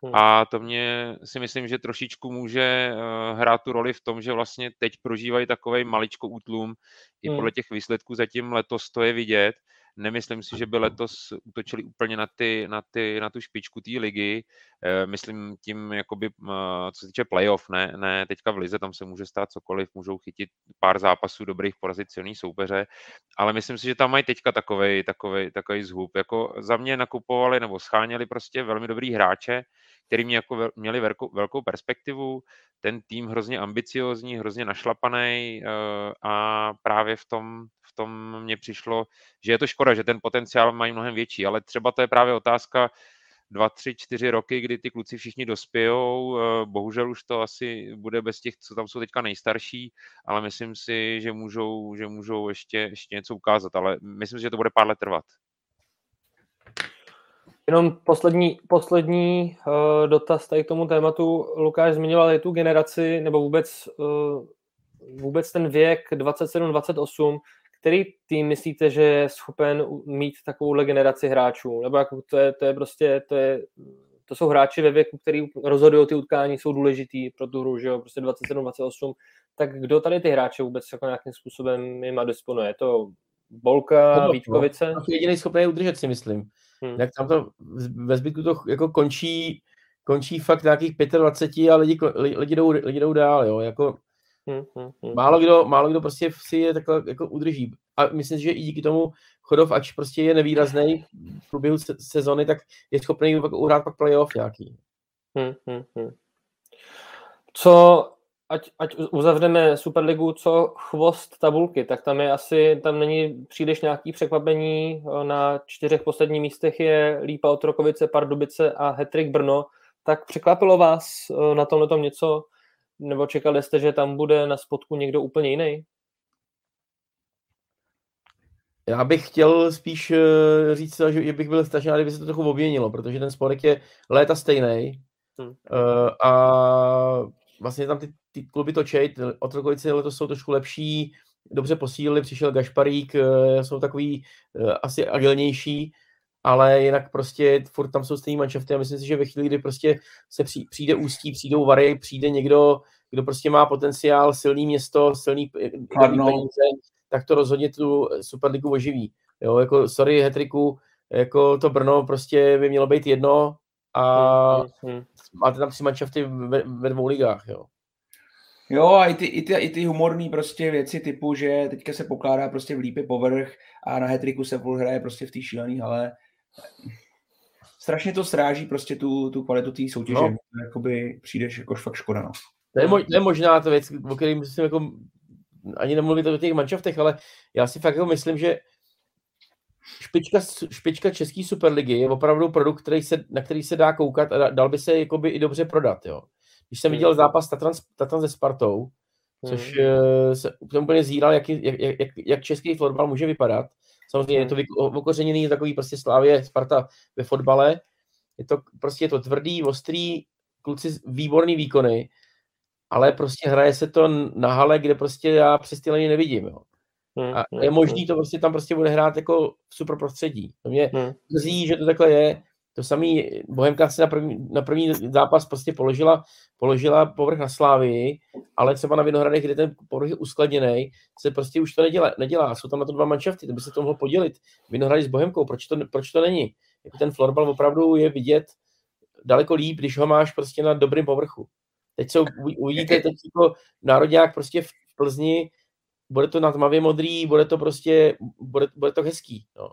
Hmm. A to mě si myslím, že trošičku může uh, hrát tu roli v tom, že vlastně teď prožívají takový maličko útlum. Hmm. I podle těch výsledků zatím letos to je vidět. Nemyslím si, že by letos útočili úplně na, ty, na, ty, na tu špičku té ligy. E, myslím tím, jakoby, co se týče playoff, ne, ne teďka v lize, tam se může stát cokoliv, můžou chytit pár zápasů dobrých, porazit silný soupeře, ale myslím si, že tam mají teďka takový, takový, takový zhub. Jako za mě nakupovali nebo scháněli prostě velmi dobrý hráče, který mě jako měli velkou, velkou perspektivu, ten tým hrozně ambiciozní, hrozně našlapaný eh, a právě v tom, tom mně přišlo, že je to škoda, že ten potenciál mají mnohem větší, ale třeba to je právě otázka dva, tři, čtyři roky, kdy ty kluci všichni dospějou. Eh, bohužel už to asi bude bez těch, co tam jsou teďka nejstarší, ale myslím si, že můžou, že můžou ještě, ještě něco ukázat, ale myslím si, že to bude pár let trvat. Jenom poslední, poslední uh, dotaz tady k tomu tématu. Lukáš zmiňoval i tu generaci, nebo vůbec, uh, vůbec ten věk 27-28. Který tým myslíte, že je schopen mít takovou generaci hráčů? Nebo jako to, je, to je prostě, to, je, to jsou hráči ve věku, který rozhodují ty utkání, jsou důležitý pro tu hru, že jo, prostě 27-28. Tak kdo tady ty hráče vůbec jako nějakým způsobem jima disponuje? Je to Bolka, no, Vítkovice? No, jediný schopný udržet si myslím. Hmm. Jak tam to ve zbytku to jako končí, končí fakt nějakých 25 a lidi, lidi, jdou, lidi jdou dál, jo, jako. Málo, kdo, málo kdo prostě si je takhle jako udrží. A myslím si, že i díky tomu Chodov, ač prostě je nevýrazný v průběhu se, sezony, tak je schopný uhrát pak playoff nějaký. Hmm, hmm, hmm. Co ať, ať uzavřeme Superligu, co chvost tabulky, tak tam je asi, tam není příliš nějaký překvapení. Na čtyřech posledních místech je Lípa Otrokovice, Pardubice a Hetrik Brno. Tak překvapilo vás eh, na tomhle tom něco? Nebo čekali jste, že tam bude na spodku někdo úplně jiný? Já bych chtěl spíš eh, říct, že bych byl strašně rád, kdyby se to trochu obměnilo, protože ten spodek je léta stejný. Hmm. Uh, a vlastně tam ty, ty kluby točej, Otrokovice letos jsou trošku lepší, dobře posílili, přišel Gašparík, eh, jsou takový eh, asi agilnější, ale jinak prostě furt tam jsou stejný manšafty a myslím si, že ve chvíli, kdy prostě se přijde ústí, přijdou Vary, přijde někdo, kdo prostě má potenciál, silný město, silný peníze, tak to rozhodně tu Superligu oživí. Jo, jako sorry, Hetriku, jako to Brno prostě by mělo být jedno a hmm, hmm. máte tam tři manšafty ve, ve dvou ligách, jo. Jo, a i ty, i ty, i ty humorní prostě věci typu, že teďka se pokládá prostě v lípě povrch a na hetriku se půl hraje prostě v té šílený hale. Strašně to stráží prostě tu, tu kvalitu té soutěže. No. Jakoby přijdeš jako fakt škoda, no. To je, mo- to je možná ta věc, o kterým musím jako ani nemluvit o těch manšaftech, ale já si fakt jako myslím, že špička, špička České superligy je opravdu produkt, který se, na který se dá koukat a dal by se jakoby i dobře prodat. Jo. Když jsem viděl zápas Tatran, Tatran se Spartou, což hmm. se úplně zíral, jak, jak, jak, jak český fotbal může vypadat. Samozřejmě hmm. je to okořeněný takový prostě slávě Sparta ve fotbale. Je to prostě je to tvrdý, ostrý, kluci výborný výkony, ale prostě hraje se to na hale, kde prostě já přes ty nevidím. Jo. Hmm, a je možný to prostě tam prostě bude hrát jako v super prostředí. To mě hmm. mrzí, že to takhle je. To samý Bohemka si na první, na první zápas prostě položila, položila povrch na Slávii, ale třeba na Vinohradech, kde ten povrch je uskladněný, se prostě už to nedělá. nedělá. Jsou tam na to dva manšafty, to by se to mohlo podělit. Vinohrady s Bohemkou, proč to, proč to není? Jako ten florbal opravdu je vidět daleko líp, když ho máš prostě na dobrém povrchu. Teď se uvidíte, teď jako národňák prostě v Plzni, bude to na tmavě modrý, bude to prostě, bude, bude to hezký. No.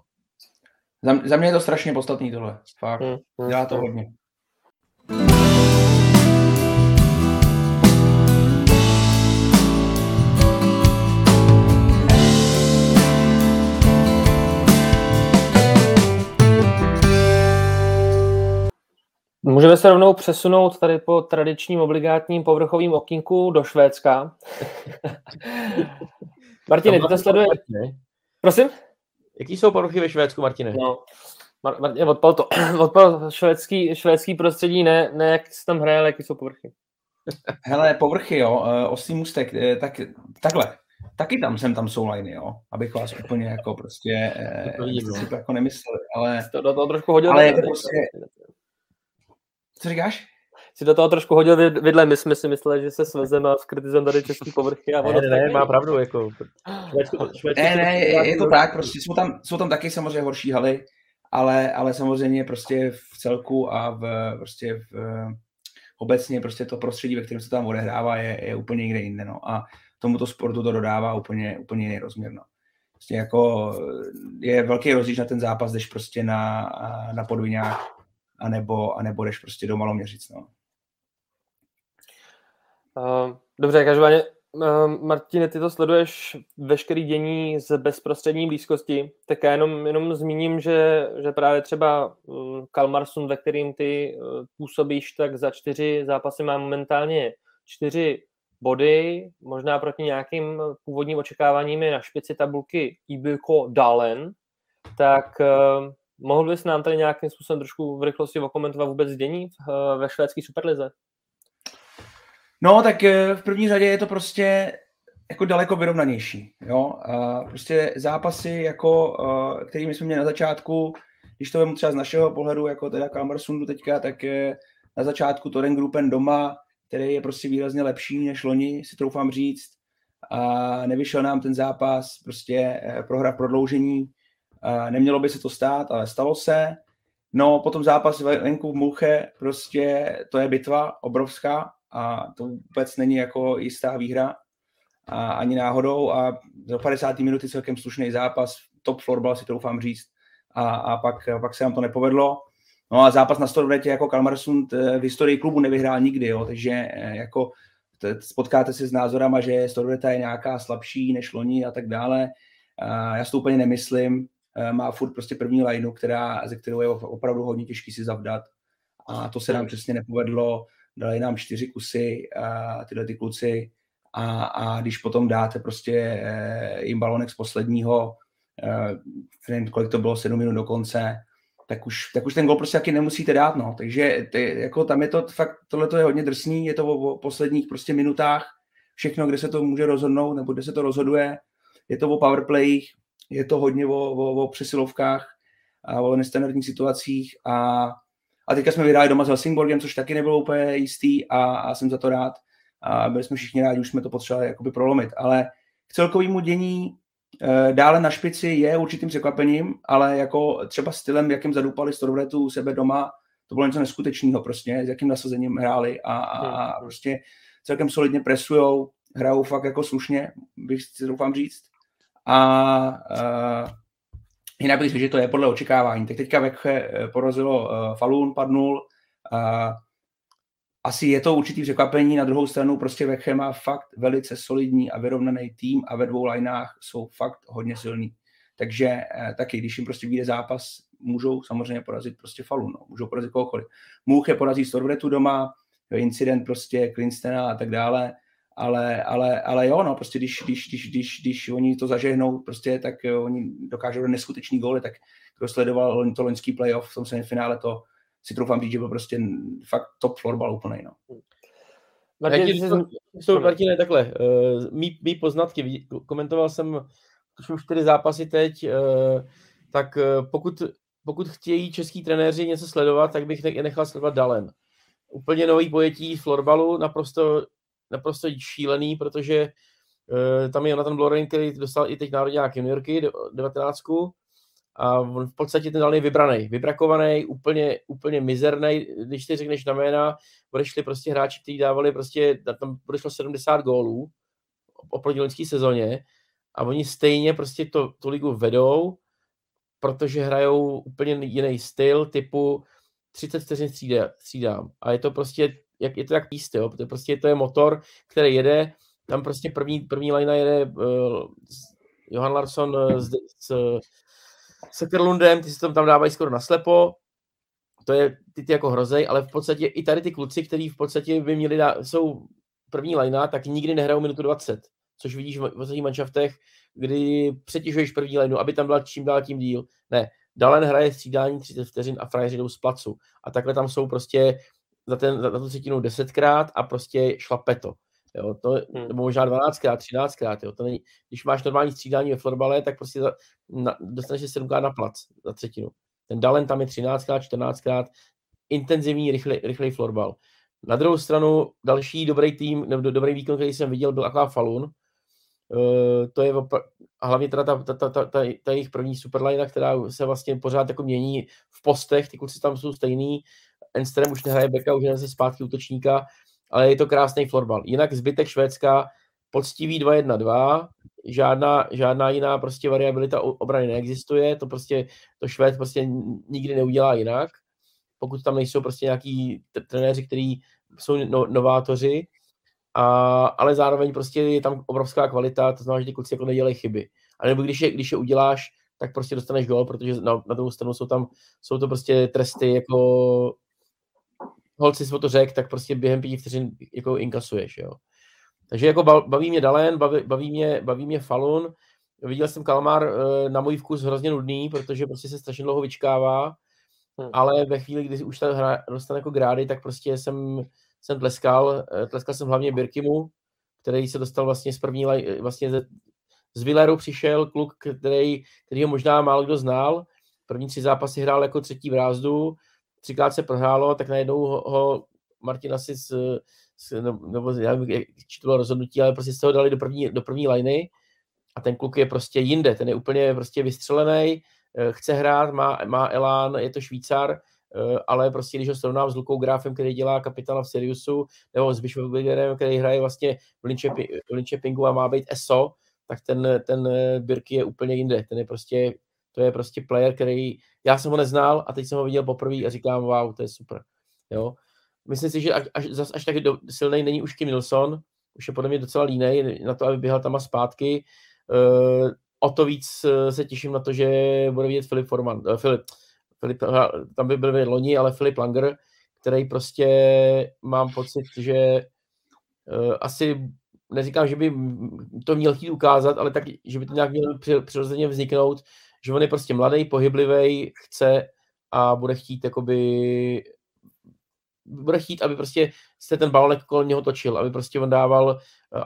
Za, za mě je to strašně podstatný tohle. Fakt. Hmm, hmm, Dělá to hodně. Můžeme se rovnou přesunout tady po tradičním obligátním povrchovým okýnku do Švédska. [LAUGHS] Martine, ty to sleduje... Prosím? Jaký jsou povrchy ve Švédsku, Martine? No, Martine, odpal to. [CLEARS THROAT] odpal švédský, švédský prostředí, ne, ne jak se tam hraje, ale jaký jsou povrchy. [LAUGHS] Hele, povrchy, jo, eh, osý můstek, eh, tak, takhle. Taky tam jsem tam jsou liney, jo, abych vás úplně jako prostě, to vidím, si to jako nemysleli, ale... To do toho trošku hodil. Ale je to prostě, co říkáš? Si do toho trošku hodil vidle, my jsme si mysleli, že se svezeme a skritizujeme tady český povrchy. A ne, ne, ne, má pravdu, jako. ne, ne, je, je, to tak, prostě jsou tam, jsou tam taky samozřejmě horší haly, ale, ale samozřejmě prostě v celku a v, prostě v, obecně prostě to prostředí, ve kterém se tam odehrává, je, je úplně někde jinde, no. A tomuto sportu to dodává úplně, úplně jiný rozměr, no. Prostě jako je velký rozdíl na ten zápas, jdeš prostě na, na podvinách, anebo, anebo jdeš prostě do Maloměřic. No. Uh, dobře, každopádně, uh, Martine, ty to sleduješ veškerý dění z bezprostřední blízkosti, tak já jenom, jenom zmíním, že, že právě třeba uh, Kalmarsund, ve kterým ty uh, působíš, tak za čtyři zápasy má momentálně čtyři body, možná proti nějakým původním očekáváním je na špici tabulky Ibilko Dalen, tak uh, Mohl bys nám tady nějakým způsobem trošku v rychlosti okomentovat vůbec dění eh, ve švédské superlize? No, tak eh, v první řadě je to prostě jako daleko vyrovnanější. Jo? A prostě zápasy, jako, eh, kterými jsme měli na začátku, když to vemu třeba z našeho pohledu, jako teda Kalmarsundu teďka, tak na začátku Toren Gruppen doma, který je prostě výrazně lepší než loni, si troufám říct. A nevyšel nám ten zápas, prostě prohra prodloužení, Nemělo by se to stát, ale stalo se. No, potom zápas venku v Muche, prostě to je bitva obrovská a to vůbec není jako jistá výhra a ani náhodou a do 50. minuty celkem slušný zápas, top florbal si to doufám říct a, a pak, pak se nám to nepovedlo. No a zápas na Storvretě jako Kalmarsund eh, v historii klubu nevyhrál nikdy, jo, takže eh, jako spotkáte se s názorama, že Storvreta je nějaká slabší než loni a tak dále. Já si to úplně nemyslím. Eh, má furt prostě první lineu, která, ze kterou je opravdu hodně těžký si zavdat. A to se nám přesně nepovedlo. Dali nám čtyři kusy a tyhle ty kluci. A, a když potom dáte prostě eh, jim balonek z posledního, eh, nevím, kolik to bylo, sedm minut do konce, tak už, tak už ten gol prostě taky nemusíte dát, no. Takže ty, jako tam je to fakt, tohle to je hodně drsný, je to o, o posledních prostě minutách, všechno, kde se to může rozhodnout, nebo kde se to rozhoduje, je to o powerplayích, je to hodně o, o, o přesilovkách a o nestandardních situacích a, a teďka jsme vyhráli doma s Helsingborgem, což taky nebylo úplně jistý a, a jsem za to rád. A byli jsme všichni rádi, už jsme to potřebovali jakoby prolomit, ale k celkovému dění Eh, dále na špici je určitým překvapením, ale jako třeba stylem, jakým zadupali Storvretu u sebe doma, to bylo něco neskutečného prostě, s jakým nasazením hráli a, a, a hmm, prostě celkem solidně presujou, hrajou fakt jako slušně, bych si doufám říct. A uh, jinak bych řekl, že to je podle očekávání. Tak teďka Vekche eh, porazilo uh, Falun, padnul, asi je to určitý překvapení, na druhou stranu prostě Vekhe má fakt velice solidní a vyrovnaný tým a ve dvou lineách jsou fakt hodně silný. Takže eh, taky, když jim prostě vyjde zápas, můžou samozřejmě porazit prostě Falu, no. můžou porazit kohokoliv. Může porazit Storvretu doma, incident prostě Klinstena a tak dále, ale, ale, ale jo, no, prostě když, když, když, když, když oni to zažehnou, prostě, tak jo, oni dokážou neskutečný góly, tak kdo sledoval to loňský playoff v tom semifinále, to, si troufám říct, že byl prostě fakt top florbal úplný. No. Martin, to, jsou, Martine, takhle, uh, mý, mý poznatky, komentoval jsem tuším čtyři zápasy teď, uh, tak uh, pokud, pokud chtějí český trenéři něco sledovat, tak bych je nechal sledovat Dalen. Úplně nový pojetí florbalu, naprosto, naprosto šílený, protože uh, tam je Jonathan Bloren, který dostal i teď národní juniorky, 19 a on v podstatě ten je vybraný, vybrakovaný, úplně, úplně mizerný, když ty řekneš na jména, odešli prostě hráči, kteří dávali prostě, tam odešlo 70 gólů oproti loňské sezóně a oni stejně prostě to, tu ligu vedou, protože hrajou úplně jiný styl, typu 30 vteřin střídám. A je to prostě, jak, je to jak píst, jo? To je prostě to je motor, který jede, tam prostě první, první lina jede uh, Johan Larsson uh, s, s, s Kerlundem, ty si to tam dávají skoro naslepo, to je ty, ty jako hrozej, ale v podstatě i tady ty kluci, kteří v podstatě by měli dát, jsou první lajna, tak nikdy nehrajou minutu 20, což vidíš v ostatních manšaftech, kdy přetěžuješ první lajnu, aby tam byla čím dál tím díl. Ne, Dalen hraje střídání 30 vteřin a frajeři jdou z placu. A takhle tam jsou prostě za, ten, za, za tu třetinu desetkrát a prostě šlape to. Jo, to, hmm. nebo možná 12krát, 13krát. Jo. To není, když máš normální střídání ve florbale, tak prostě za, na, dostaneš se 7krát na plac za třetinu. Ten Dalen tam je 13krát, 14krát, intenzivní, rychlej, rychlej florbal. Na druhou stranu další dobrý tým, nebo dobrý výkon, který jsem viděl, byl Aká Falun. Uh, to je opra- a hlavně teda ta, ta, ta, ta, ta, ta jejich první superline, která se vlastně pořád jako mění v postech, ty kluci tam jsou stejný, Enström už nehraje beka, už nehraje zpátky útočníka, ale je to krásný florbal. Jinak zbytek Švédska poctivý 2-1-2, žádná, žádná jiná prostě variabilita obrany neexistuje, to prostě to Švéd prostě nikdy neudělá jinak, pokud tam nejsou prostě nějaký trenéři, kteří jsou no, novátoři, a, ale zároveň prostě je tam obrovská kvalita, to znamená, že ty kluci jako nedělají chyby. A nebo když je, když je uděláš, tak prostě dostaneš gol, protože na, na druhou stranu jsou tam, jsou to prostě tresty jako holci si to řek, tak prostě během pěti vteřin jako inkasuješ, jo. Takže jako baví mě Dalen, baví, baví, mě, baví mě Falun. Viděl jsem Kalmar eh, na můj vkus hrozně nudný, protože prostě se strašně dlouho vyčkává, hmm. ale ve chvíli, kdy už ta hra dostane jako grády, tak prostě jsem, jsem tleskal. Eh, tleskal jsem hlavně Birkimu, který se dostal vlastně z první, vlastně z, z Villeru přišel kluk, který, který ho možná málo kdo znal. První tři zápasy hrál jako třetí brázdu, třikrát se prohrálo, tak najednou ho, ho Martin asi z, z, no, nebo já nevím, jak to bylo rozhodnutí, ale prostě se ho dali do první, do první liny a ten kluk je prostě jinde, ten je úplně prostě vystřelený, eh, chce hrát, má, má elán, je to Švýcar, eh, ale prostě když ho srovnám s Lukou Gráfem, který dělá kapitána v Siriusu, nebo s Bischofbergerem, který hraje vlastně v Linköpingu a má být ESO, tak ten, ten Birky je úplně jinde. Ten je prostě to je prostě player, který já jsem ho neznal a teď jsem ho viděl poprvé a říkám, wow, to je super. Jo. Myslím si, že až, až, zas až taky do, silný není už Kim Nilsson, už je podle mě docela línej na to, aby běhal tam a zpátky. Uh, o to víc eh, se těším na to, že bude vidět Filip Forman. Uh, Filip, Filip, tam by byl loni, ale Filip Langer, který prostě mám pocit, že uh, asi neříkám, že by to měl chtít ukázat, ale tak, že by to nějak mělo přirozeně vzniknout, že on je prostě mladý, pohyblivý, chce a bude chtít jakoby bude chtít, aby prostě se ten balonek kolem něho točil, aby prostě on dával,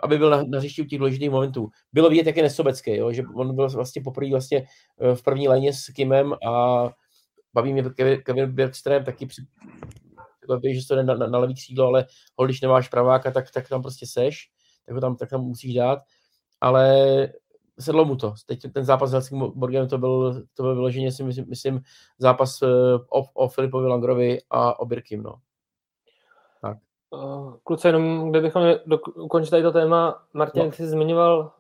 aby byl na, na hřišti u těch důležitých momentů. Bylo vidět, jak je nesobecký, jo? že on byl vlastně poprvé vlastně eh, v první léně s Kimem a baví mě Kevin, Kevin Bergström taky při, že to jde na, na, na levý křídlo, ale když nemáš praváka, tak, tak tam prostě seš, tak ho tam, tak tam musíš dát, ale sedlo mu to. Teď ten zápas s Helsingborgem to byl, to byl vyloženě si myslím, myslím zápas eh, o, o Filipovi Langrovi a o Birkim, no. Tak. Eh, kluci, jenom kdybychom ukončili tady to téma, Martin, no. jsi zmiňoval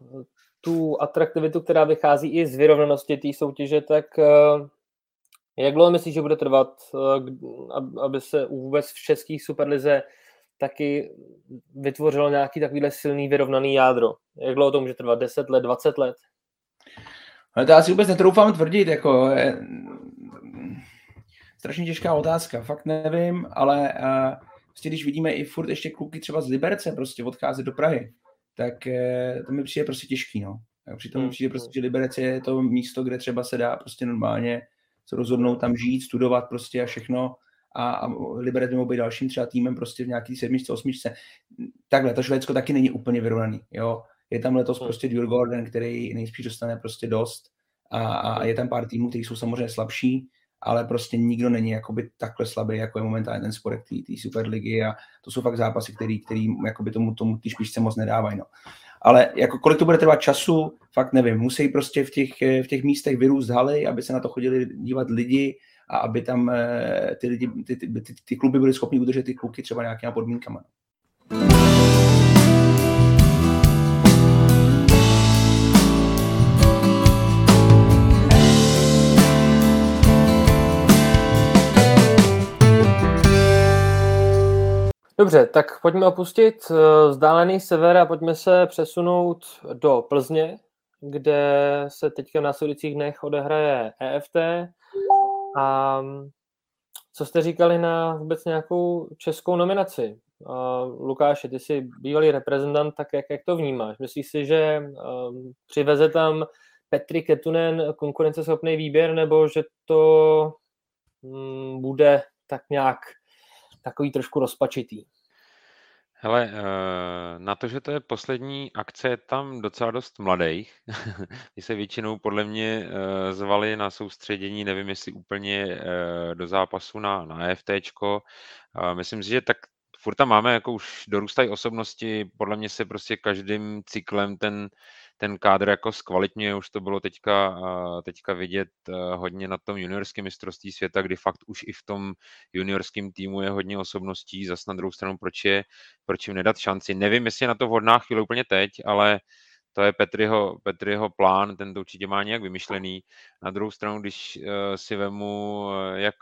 tu atraktivitu, která vychází i z vyrovnanosti té soutěže, tak eh, jak dlouho myslíš, že bude trvat, aby se vůbec v českých superlize taky vytvořilo nějaký takovýhle silný vyrovnaný jádro. Jak dlouho to může trvat? 10 let, 20 let? Ale to já si vůbec netroufám tvrdit, jako je, strašně těžká otázka, fakt nevím, ale uh, prostě když vidíme i furt ještě kluky třeba z Liberce prostě odcházet do Prahy, tak uh, to mi přijde prostě těžký, no. Přitom mi hmm, přijde prostě, že Liberec je to místo, kde třeba se dá prostě normálně se rozhodnout tam žít, studovat prostě a všechno a, a Liberec by mohl být dalším třeba týmem prostě v nějaký sedmičce, osmičce. Takhle, to Švédsko taky není úplně vyrovnaný, jo. Je tam letos hmm. prostě Djurgården, který nejspíš dostane prostě dost a, a je tam pár týmů, kteří jsou samozřejmě slabší, ale prostě nikdo není jakoby takhle slabý, jako je momentálně ten sport té Superligy a to jsou fakt zápasy, který, který jakoby tomu, tomu ty špičce moc nedávají. No. Ale jako kolik to bude trvat času, fakt nevím. Musí prostě v těch, v těch místech vyrůst haly, aby se na to chodili dívat lidi, a aby tam eh, ty, lidi, ty, ty, ty, ty kluby byly schopni udržet ty kluky třeba nějakýma podmínkama. Dobře, tak pojďme opustit eh, vzdálený sever a pojďme se přesunout do Plzně, kde se teďka v následujících dnech odehraje EFT. A co jste říkali na vůbec nějakou českou nominaci? Uh, Lukáši, ty jsi bývalý reprezentant, tak jak, jak to vnímáš? Myslíš si, že um, přiveze tam Petri Ketunen konkurenceschopný výběr, nebo že to um, bude tak nějak takový trošku rozpačitý? Hele, eh, na to, že to je poslední akce, je tam docela dost mladých. [LAUGHS] Ty se většinou podle mě eh, zvali na soustředění, nevím jestli úplně eh, do zápasu na, na EFTčko. Myslím si, že tak furt tam máme, jako už dorůstají osobnosti, podle mě se prostě každým cyklem ten ten kádr jako zkvalitňuje, už to bylo teďka, teďka vidět hodně na tom juniorském mistrovství světa, kdy fakt už i v tom juniorském týmu je hodně osobností, zas na druhou stranu, proč, je, proč jim nedat šanci. Nevím, jestli je na to vhodná chvíle úplně teď, ale to je Petriho, Petriho plán, ten to určitě má nějak vymyšlený. Na druhou stranu, když uh, si vemu, jak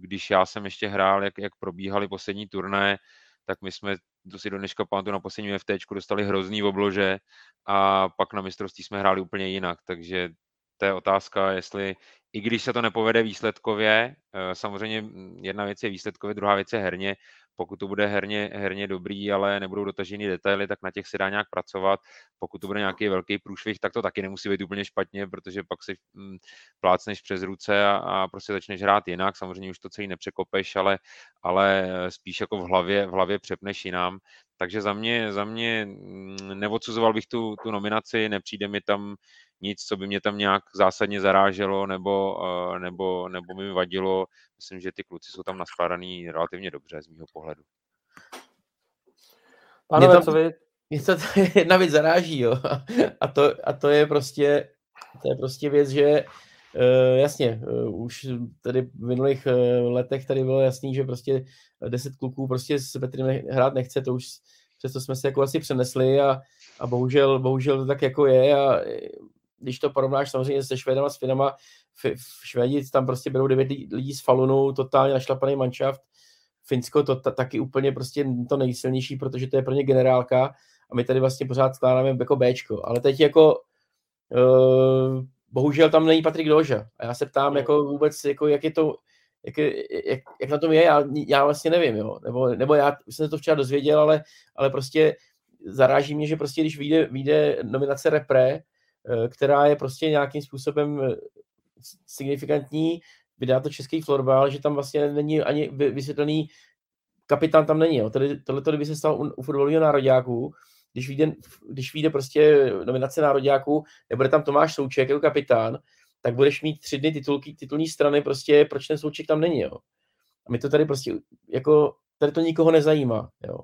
když já jsem ještě hrál, jak, jak probíhaly poslední turné, tak my jsme, to si do dneška pamatuju, na posledním FT dostali hrozný oblože a pak na mistrovství jsme hráli úplně jinak, takže to je otázka, jestli i když se to nepovede výsledkově, eh, samozřejmě jedna věc je výsledkově, druhá věc je herně, pokud to bude herně, herně dobrý, ale nebudou dotažený detaily, tak na těch se dá nějak pracovat. Pokud to bude nějaký velký průšvih, tak to taky nemusí být úplně špatně, protože pak si mm, plácneš přes ruce a, a prostě začneš hrát jinak. Samozřejmě už to celý nepřekopeš, ale, ale spíš jako v hlavě, v hlavě přepneš jinam. Takže za mě, za mě mm, neodsuzoval bych tu, tu nominaci, nepřijde mi tam nic, co by mě tam nějak zásadně zaráželo nebo, eh, nebo, nebo mi vadilo. Myslím, že ty kluci jsou tam naskládaný relativně dobře z mého pohledu. Pánové, to, co vy? Mě to [LAUGHS] jedna věc zaráží, jo. A to, a to je prostě, to je prostě věc, že Uh, jasně, uh, už tady v minulých uh, letech tady bylo jasný, že prostě deset kluků prostě s Petrem hrát nechce, to už přesto jsme se jako asi přenesli a, a bohužel, bohužel to tak jako je a když to porovnáš samozřejmě se Švédama, s Finama, v Švédi tam prostě berou devět lidí z Falunu, totálně našlapaný manšaft, Finsko to ta, taky úplně prostě to nejsilnější, protože to je pro ně generálka a my tady vlastně pořád skládáme jako Bčko, ale teď jako uh, bohužel tam není Patrik Doža a já se ptám jako vůbec, jako jak je to, jak, jak, jak na tom je, já, já vlastně nevím, jo. Nebo, nebo já jsem se to včera dozvěděl, ale, ale prostě zaráží mě, že prostě když vyjde, vyjde nominace repre, Eh, která je prostě nějakým způsobem eh, signifikantní, vydá to český florbal, že tam vlastně není ani vysvětlený, kapitán tam není. Jo. Tady, tohle kdyby se stalo u, u fotbalového nároďáků, když vyjde, když vyjde prostě nominace nároďáků, nebude tam Tomáš Souček jako kapitán, tak budeš mít tři dny titulky, titulní strany, prostě proč ten Souček tam není. Jo. A my to tady prostě jako, tady to nikoho nezajímá. Jo.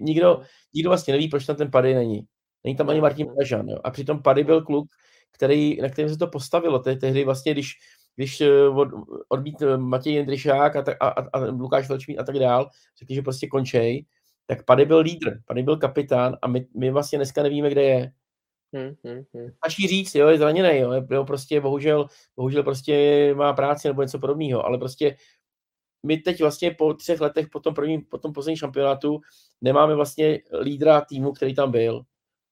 Nikdo, nikdo vlastně neví, proč tam ten Pady není. Není tam ani Martin Pažan. Jo. A přitom Pady byl kluk, který, na kterém se to postavilo. Tehdy vlastně, když, když eh, od, odbít eh, Matěj Jindřišák a, a, a, a Lukáš Velčmín a tak dál, řekli, že prostě končej, tak Pady byl lídr, Pady byl kapitán a my, my vlastně dneska nevíme, kde je. Hmm, hmm, hmm. Stačí říct, jo, je zraněný, jo, jo, prostě bohužel, bohužel prostě má práci nebo něco podobného, ale prostě my teď vlastně po třech letech po tom, prvním, po tom posledním šampionátu nemáme vlastně lídra týmu, který tam byl.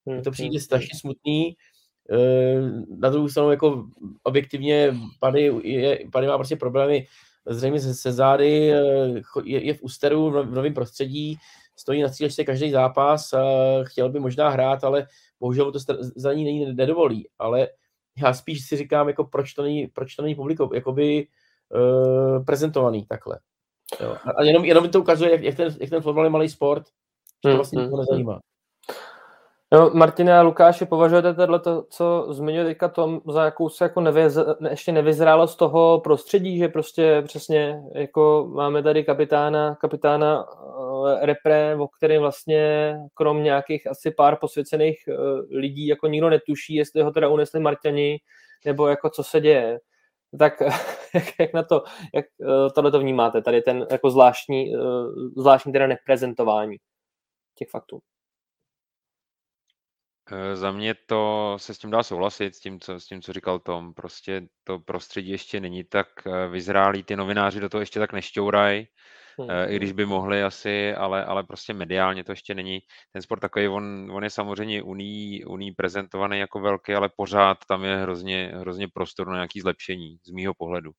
Hmm, to přijde hmm, strašně smutný. Eh, na druhou stranu jako objektivně Pady, je, Pady má prostě problémy zřejmě se, se zády, eh, je, je v ústeru v novém prostředí, stojí na střílečce každý zápas, chtěl by možná hrát, ale bohužel mu to za ní není nedovolí, ale já spíš si říkám, jako proč to není, proč to není publiko, jakoby uh, prezentovaný takhle. Jo. A jenom, jenom to ukazuje, jak, jak, ten, jak ten fotbal je malý sport, že to hmm, vlastně hmm, nezajímá. No, Martine a Lukáši, považujete tohle, co zmiňuje teďka Tom, za jakousi jako nevyz, ještě nevyzrálost toho prostředí, že prostě přesně jako máme tady kapitána, kapitána uh, repre, o kterém vlastně krom nějakých asi pár posvěcených uh, lidí jako nikdo netuší, jestli ho teda unesli Marťani, nebo jako co se děje. Tak [LAUGHS] jak, jak na to, jak uh, tohle to vnímáte, tady ten jako zvláštní, uh, zvláštní teda neprezentování těch faktů? Eh, za mě to se s tím dá souhlasit, s tím, co, s tím, co říkal Tom. Prostě to prostředí ještě není tak eh, vyzrálý, ty novináři do toho ještě tak nešťourají, hmm. i když by mohli asi, ale, ale prostě mediálně to ještě není. Ten sport takový, on, on je samozřejmě uní, uní prezentovaný jako velký, ale pořád tam je hrozně, hrozně prostor na nějaký zlepšení, z mýho pohledu.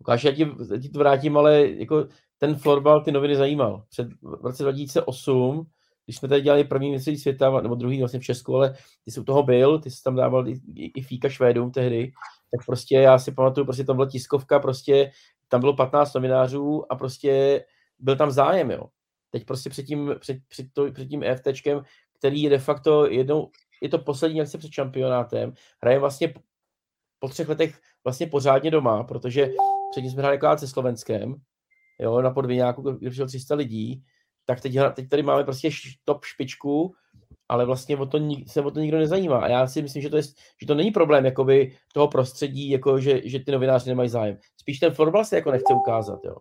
Lukáš, já ti, já ti to vrátím, ale jako ten florbal ty noviny zajímal. Před, v roce 2008 když jsme tady dělali první mistrovství světa, nebo druhý vlastně v Česku, ale ty jsi u toho byl, ty jsi tam dával i, i, i fíka Švédům tehdy, tak prostě já si pamatuju, prostě tam byla tiskovka, prostě tam bylo 15 novinářů a prostě byl tam zájem, jo. Teď prostě před tím, před, před, to, před tím EFTčkem, který je de facto jednou, je to poslední akce před šampionátem, hraje vlastně po třech letech vlastně pořádně doma, protože předtím jsme hráli se Slovenskem, jo, na podviňáku, kde přišlo 300 lidí, tak teď, teď tady máme prostě top špičku, ale vlastně o to, se o to nikdo nezajímá. A já si myslím, že to, je, že to není problém jakoby, toho prostředí, jako že, že ty novináři nemají zájem. Spíš ten fotbal se jako nechce ukázat. Jo.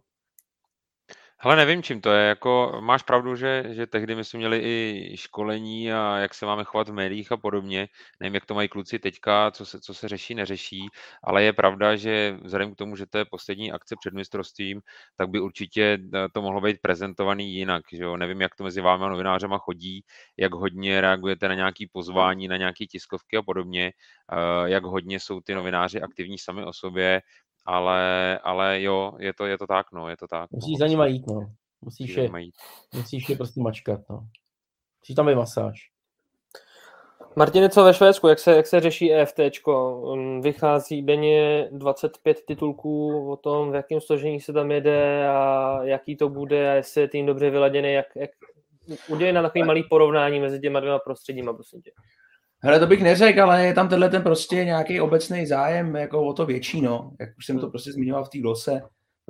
Hele, nevím, čím to je. Jako, máš pravdu, že, že tehdy my jsme měli i školení a jak se máme chovat v médiích a podobně. Nevím, jak to mají kluci teďka, co se, co se řeší, neřeší, ale je pravda, že vzhledem k tomu, že to je poslední akce před mistrovstvím, tak by určitě eh, to mohlo být prezentovaný jinak. Že jo? Nevím, jak to mezi vámi a novinářema chodí, jak hodně reagujete na nějaké pozvání, na nějaké tiskovky a podobně, eh, jak hodně jsou ty novináři aktivní sami o sobě, ale, ale jo, je to, je to tak, no, je to tak. Musíš no. za nima jít, no. Musíš, je, jít. musíš je prostě mačkat, no. Musíš tam je masáž. Martine, co ve Švédsku, jak se, jak se řeší EFT? Vychází denně 25 titulků o tom, v jakém složení se tam jede a jaký to bude a jestli je tým dobře vyladěný, jak, jak udělej na takový malý porovnání mezi těma dvěma prostředíma, prosím tě. Hele, to bych neřekl, ale je tam tenhle ten prostě nějaký obecný zájem jako o to větší, no. Jak už jsem to hmm. prostě zmiňoval v té glose, hmm.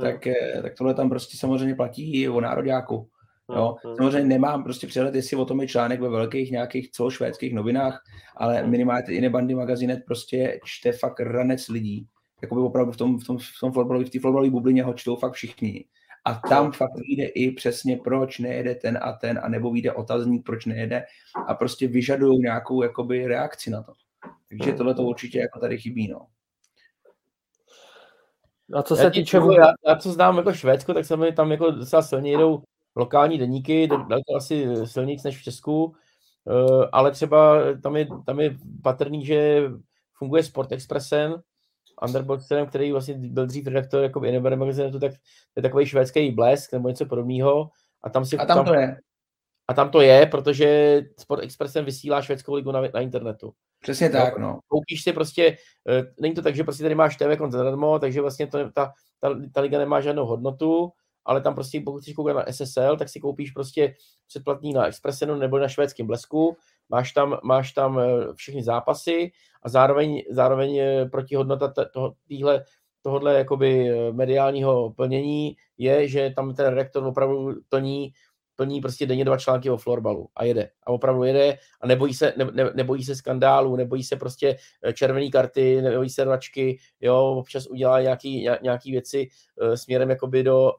tak, eh, tak tohle tam prostě samozřejmě platí i o nároďáku. Jo. Hmm, samozřejmě nemám prostě přehled, jestli o tom je článek ve velkých nějakých celošvédských novinách, ale minimálně i bandy magazinet prostě čte fakt ranec lidí. Jakoby opravdu v tom, v tom, v tom florbalový, v té florbalové bublině ho čtou fakt všichni. A tam fakt vyjde i přesně, proč nejede ten a ten, a nebo vyjde otazník, proč nejede a prostě vyžadují nějakou jakoby reakci na to. Takže tohle to určitě jako tady chybí, no. A co se já týče... Já, já, co znám jako Švédsko, tak se mi tam jako docela silně jedou lokální deníky, daleko asi silnější než v Česku, uh, ale třeba tam je, tam je patrný, že funguje Sport Expressen, Underboxerem, který vlastně byl dřív redaktor jako NBR magazinetu, tak je takový švédský blesk nebo něco podobného. A tam si a tam, tam to je. A tam to je, protože Sport Expressem vysílá švédskou ligu na, na internetu. Přesně tak, no. Koupíš si prostě, uh, není to tak, že prostě tady máš TV konce zadarmo, takže vlastně to, ta, ta, ta, liga nemá žádnou hodnotu, ale tam prostě, pokud chceš koukat na SSL, tak si koupíš prostě předplatný na Expressenu nebo na švédském blesku, máš tam, máš tam všechny zápasy a zároveň, zároveň protihodnota téhle tohohle jakoby mediálního plnění je, že tam ten rektor opravdu plní plní prostě denně dva články o florbalu a jede. A opravdu jede a nebojí se, ne, ne, nebojí se skandálu, nebojí se prostě eh, červené karty, nebojí se rvačky, jo, občas udělá nějaký, nějaký věci směrem jakoby do,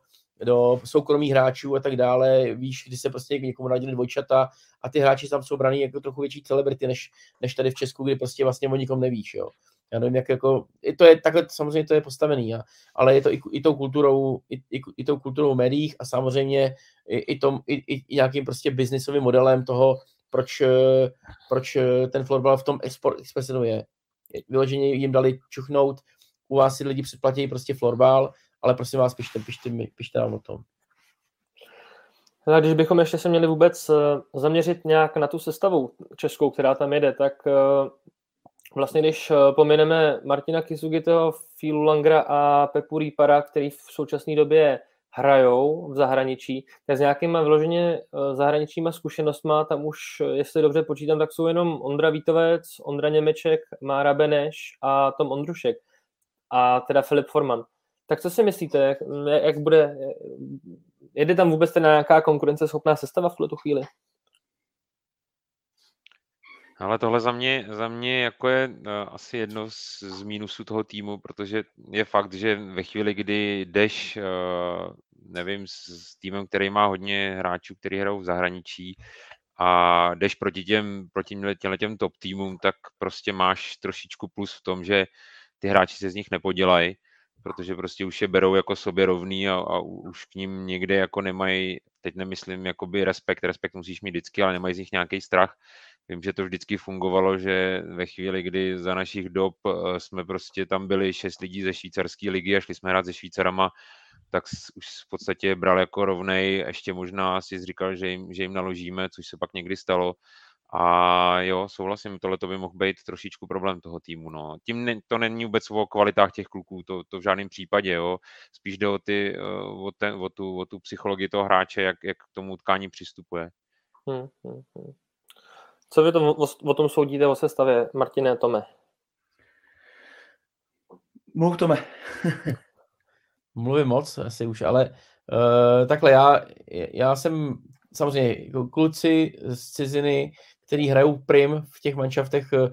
do soukromých hráčů a tak dále. Víš, kdy se prostě někomu narodili dvojčata a ty hráči tam jsou braný jako trochu větší celebrity, než, než tady v Česku, kdy prostě vlastně o nikom nevíš, jo já nevím, jak jako, i to je takhle, samozřejmě to je postavený, a, ale je to i, i tou kulturou, i, i, i tou kulturou médiích a samozřejmě i, i, tom, i, i nějakým prostě biznisovým modelem toho, proč, proč ten florbal v tom export expresenu je. Vyloženě jim dali čuchnout, u vás si lidi předplatí prostě florbal, ale prosím vás, pište, pište, pište nám o tom. A když bychom ještě se měli vůbec eh, zaměřit nějak na tu sestavu českou, která tam jede, tak eh, Vlastně, když eh, pomineme Martina Kisugiteho, Filu Langra a Pepu Rýpara, který v současné době hrajou v zahraničí, tak s nějakýma vyloženě eh, zahraničníma zkušenostma, tam už, jestli dobře počítám, tak jsou jenom Ondra Vítovec, Ondra Němeček, Mára Beneš a Tom Ondrušek a teda Filip Forman. Tak co si myslíte, jak, jak bude, jede tam vůbec teda nějaká konkurenceschopná sestava v tuto chvíli? Ale tohle za mě, za mě jako je uh, asi jedno z, z mínusů toho týmu, protože je fakt, že ve chvíli, kdy jdeš, uh, nevím, s, týmem, který má hodně hráčů, kteří hrajou v zahraničí a jdeš proti těm, proti těm, těm top týmům, tak prostě máš trošičku plus v tom, že ty hráči se z nich nepodělají, protože prostě už je berou jako sobě rovný a, a už k ním někde jako nemají, teď nemyslím jakoby respekt, respekt musíš mít vždycky, ale nemají z nich nějaký strach, Vím, že to vždycky fungovalo, že ve chvíli, kdy za našich dob eh, jsme prostě tam byli šest lidí ze švýcarské ligy a šli jsme hrát se Švýcarama, tak už v podstatě bral jako rovnej, ještě možná si říkal, že jim, že jim naložíme, což se pak někdy stalo. A jo, souhlasím, tohle to by mohl být trošičku problém toho týmu. No. Tím ne, to není vůbec o kvalitách těch kluků, to, to v žádném případě. Jo. Spíš jde o, ty, eh, o, ten, o, tu, o tu psychologii toho hráče, jak, jak k tomu utkání přistupuje. Hmm, hmm, hmm. Co vy to, o, o tom soudíte o sestavě, Martine Tome? Mluv Tome. [LAUGHS] Mluvím moc asi už, ale uh, takhle já, já jsem samozřejmě jako kluci z ciziny, který hrajou prim v těch manšaftech, eh,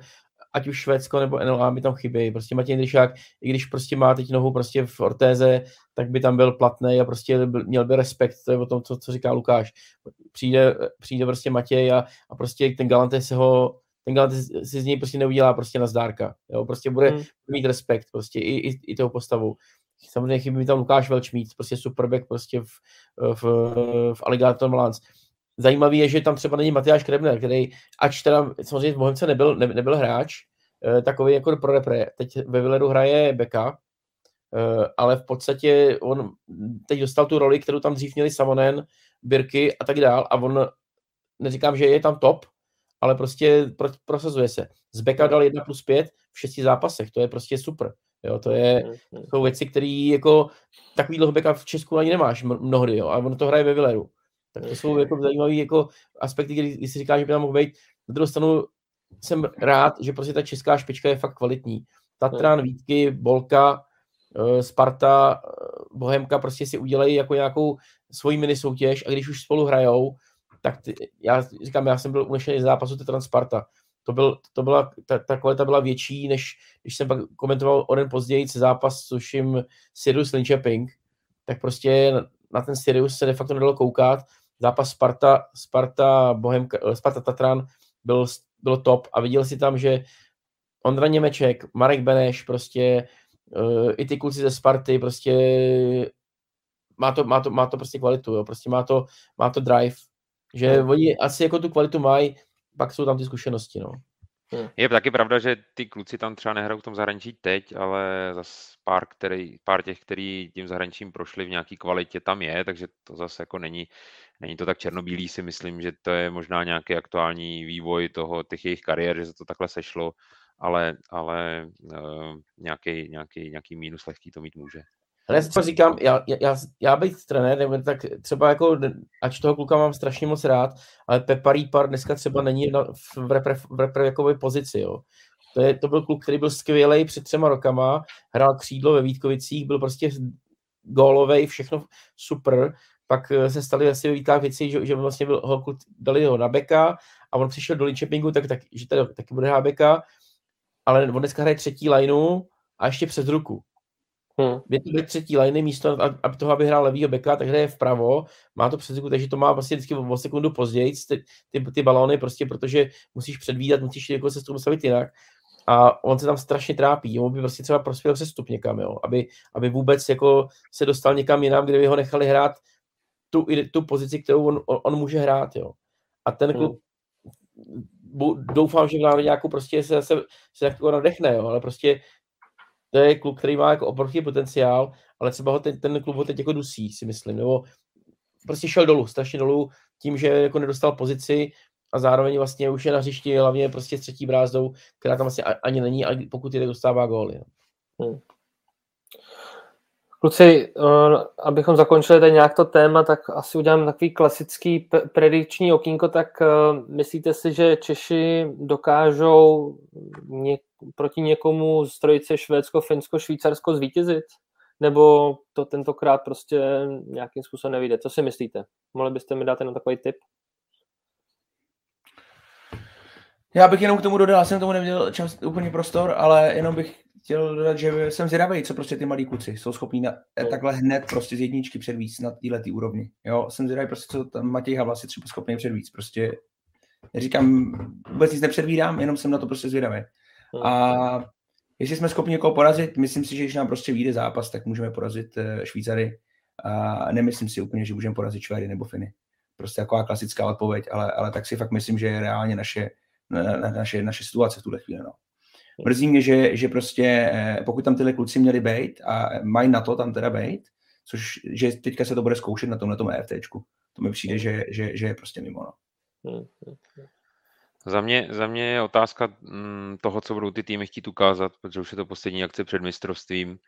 ať už Švédsko nebo NLA mi tam chybí. Prostě Matěj Dryšák, i když prostě má teď nohu prostě v ortéze, tak by tam byl platný a prostě byl, měl by respekt, to je o tom, co, co říká Lukáš. Přijde, přijde prostě Matěj a, a prostě ten Galante se ho, ten Galante si z něj prostě neudělá prostě na zdárka. Jo? Prostě bude hmm. mít respekt prostě i, i, i toho postavu. Samozřejmě chybí mi tam Lukáš Velčmít, prostě superback prostě v, v, v Alligator Malans. Zajímavý je, že tam třeba není Matyáš Krebner, který, ač teda samozřejmě v Bohemce nebyl, ne, nebyl hráč, eh, takový jako pro repre. Teď ve Villeru hraje Beka, eh, ale v podstatě on teď dostal tu roli, kterou tam dřív měli Savonen, Birky a tak dál a on, neříkám, že je tam top, ale prostě pro, prosazuje se. Z Beka dal 1 plus 5 v šesti zápasech, to je prostě super. Jo, to je, to jsou věci, které jako takový beka v Česku ani nemáš mnohdy, jo, a on to hraje ve Villeru. Tak to jsou jako zajímavé jako aspekty, kdy si říká, že by tam mohl být. Na druhou stranu jsem rád, že prostě ta česká špička je fakt kvalitní. Tatran, Vítky, Bolka, eh, Sparta, eh, Bohemka prostě si udělají jako nějakou svoji mini soutěž a když už spolu hrajou, tak ty, já říkám, já jsem byl unešený z zápasu Tatran Sparta. To, byl, to byla, ta, ta kvalita byla větší, než když jsem pak komentoval o den později zápas, což jim Sirius Linköping, tak prostě na ten Sirius se de facto nedalo koukat zápas Sparta, Sparta, Bohemka, eh, Sparta Tatran byl, byl top a viděl si tam, že Ondra Němeček, Marek Beneš, prostě uh, i ty kluci ze Sparty, prostě má to, má to, má to prostě kvalitu, jo, prostě má to, má to drive, že no. oni asi jako tu kvalitu mají, pak jsou tam ty zkušenosti, no. Hmm. Je taky pravda, že ty kluci tam třeba nehrajou v tom zahraničí teď, ale zase pár, který, pár těch, který tím zahraničím prošli v nějaký kvalitě, tam je, takže to zase jako není, není to tak černobílý, si myslím, že to je možná nějaký aktuální vývoj toho, těch jejich kariér, že se to takhle sešlo, ale, ale uh, nějaký, nějaký, nějaký mínus lehký to mít může. Ale já říkám, já, já, já být trenér, tak třeba jako, ač toho kluka mám strašně moc rád, ale Pepa Rýpar dneska třeba není na, v, repre, v repre jako pozici, jo. To, je, to byl kluk, který byl skvělý před třema rokama, hrál křídlo ve Vítkovicích, byl prostě gólovej, všechno super, pak eh, se staly asi ve Vítkách věci, že, že vlastně byl, ho, dali ho na beka a on přišel do Linköpingu, tak, tak, že tady taky bude hrát beka, ale on dneska hraje třetí lineu a ještě přes ruku. Hmm. Je to třetí liney místo, aby toho, aby hrál levýho beka, tak hraje vpravo, má to před takže to má vlastně vždycky o sekundu později, ty, ty, ty balóny prostě, protože musíš předvídat, musíš jako se s tomu stavit jinak. A on se tam strašně trápí, on by prostě třeba prospěl přestup někam, jo, aby, aby vůbec jako se dostal někam jinam, kde by ho nechali hrát tu, tu pozici, kterou on, on může hrát, jo. A ten klub, hmm. doufám, že v národňáku prostě se, se, se jako nadechne, jo, ale prostě to je klub, který má jako obrovský potenciál, ale třeba ho ten, ten klub ho teď jako dusí, si myslím, nebo prostě šel dolů, strašně dolů, tím, že jako nedostal pozici a zároveň vlastně už je na hřišti hlavně prostě s třetí brázdou, která tam vlastně ani není, pokud je dostává góly. Hmm. Kluci, eh, abychom zakončili tady nějak to téma, tak asi udělám takový klasický predikční okýnko, tak eh, myslíte si, že Češi dokážou něk- proti někomu z trojice Švédsko, Finsko, Švýcarsko zvítězit? Nebo to tentokrát prostě nějakým způsobem nevíde? Co si myslíte? Mohli byste mi dát jenom takový tip? Já bych jenom k tomu dodal, jsem tomu neměl čas, úplně prostor, ale jenom bych chtěl dodat, že jsem zvědavý, co prostě ty malí kluci jsou schopní na, no. takhle hned prostě z jedničky předvíc na této úrovni. Jo, jsem zvědavý prostě, co tam Matěj Havla si třeba schopný předvíc. Prostě říkám, vůbec nic nepředvídám, jenom jsem na to prostě zvědavý. No. A jestli jsme schopni někoho porazit, myslím si, že když nám prostě vyjde zápas, tak můžeme porazit eh, Švýcary. A nemyslím si úplně, že můžeme porazit Švédy nebo Finy. Prostě taková klasická odpověď, ale, ale tak si fakt myslím, že je reálně naše, naše, naše situace v tuhle chvíli. No. Mrzí mě, že, že prostě eh, pokud tam tyhle kluci měli být a mají na to tam teda být, což že teďka se to bude zkoušet na tomhle tom EFTčku. To mi přijde, že, že, že je prostě mimo. No. Za mě, za mě je otázka mm, toho, co budou ty týmy chtít ukázat, protože už je to poslední akce před mistrovstvím.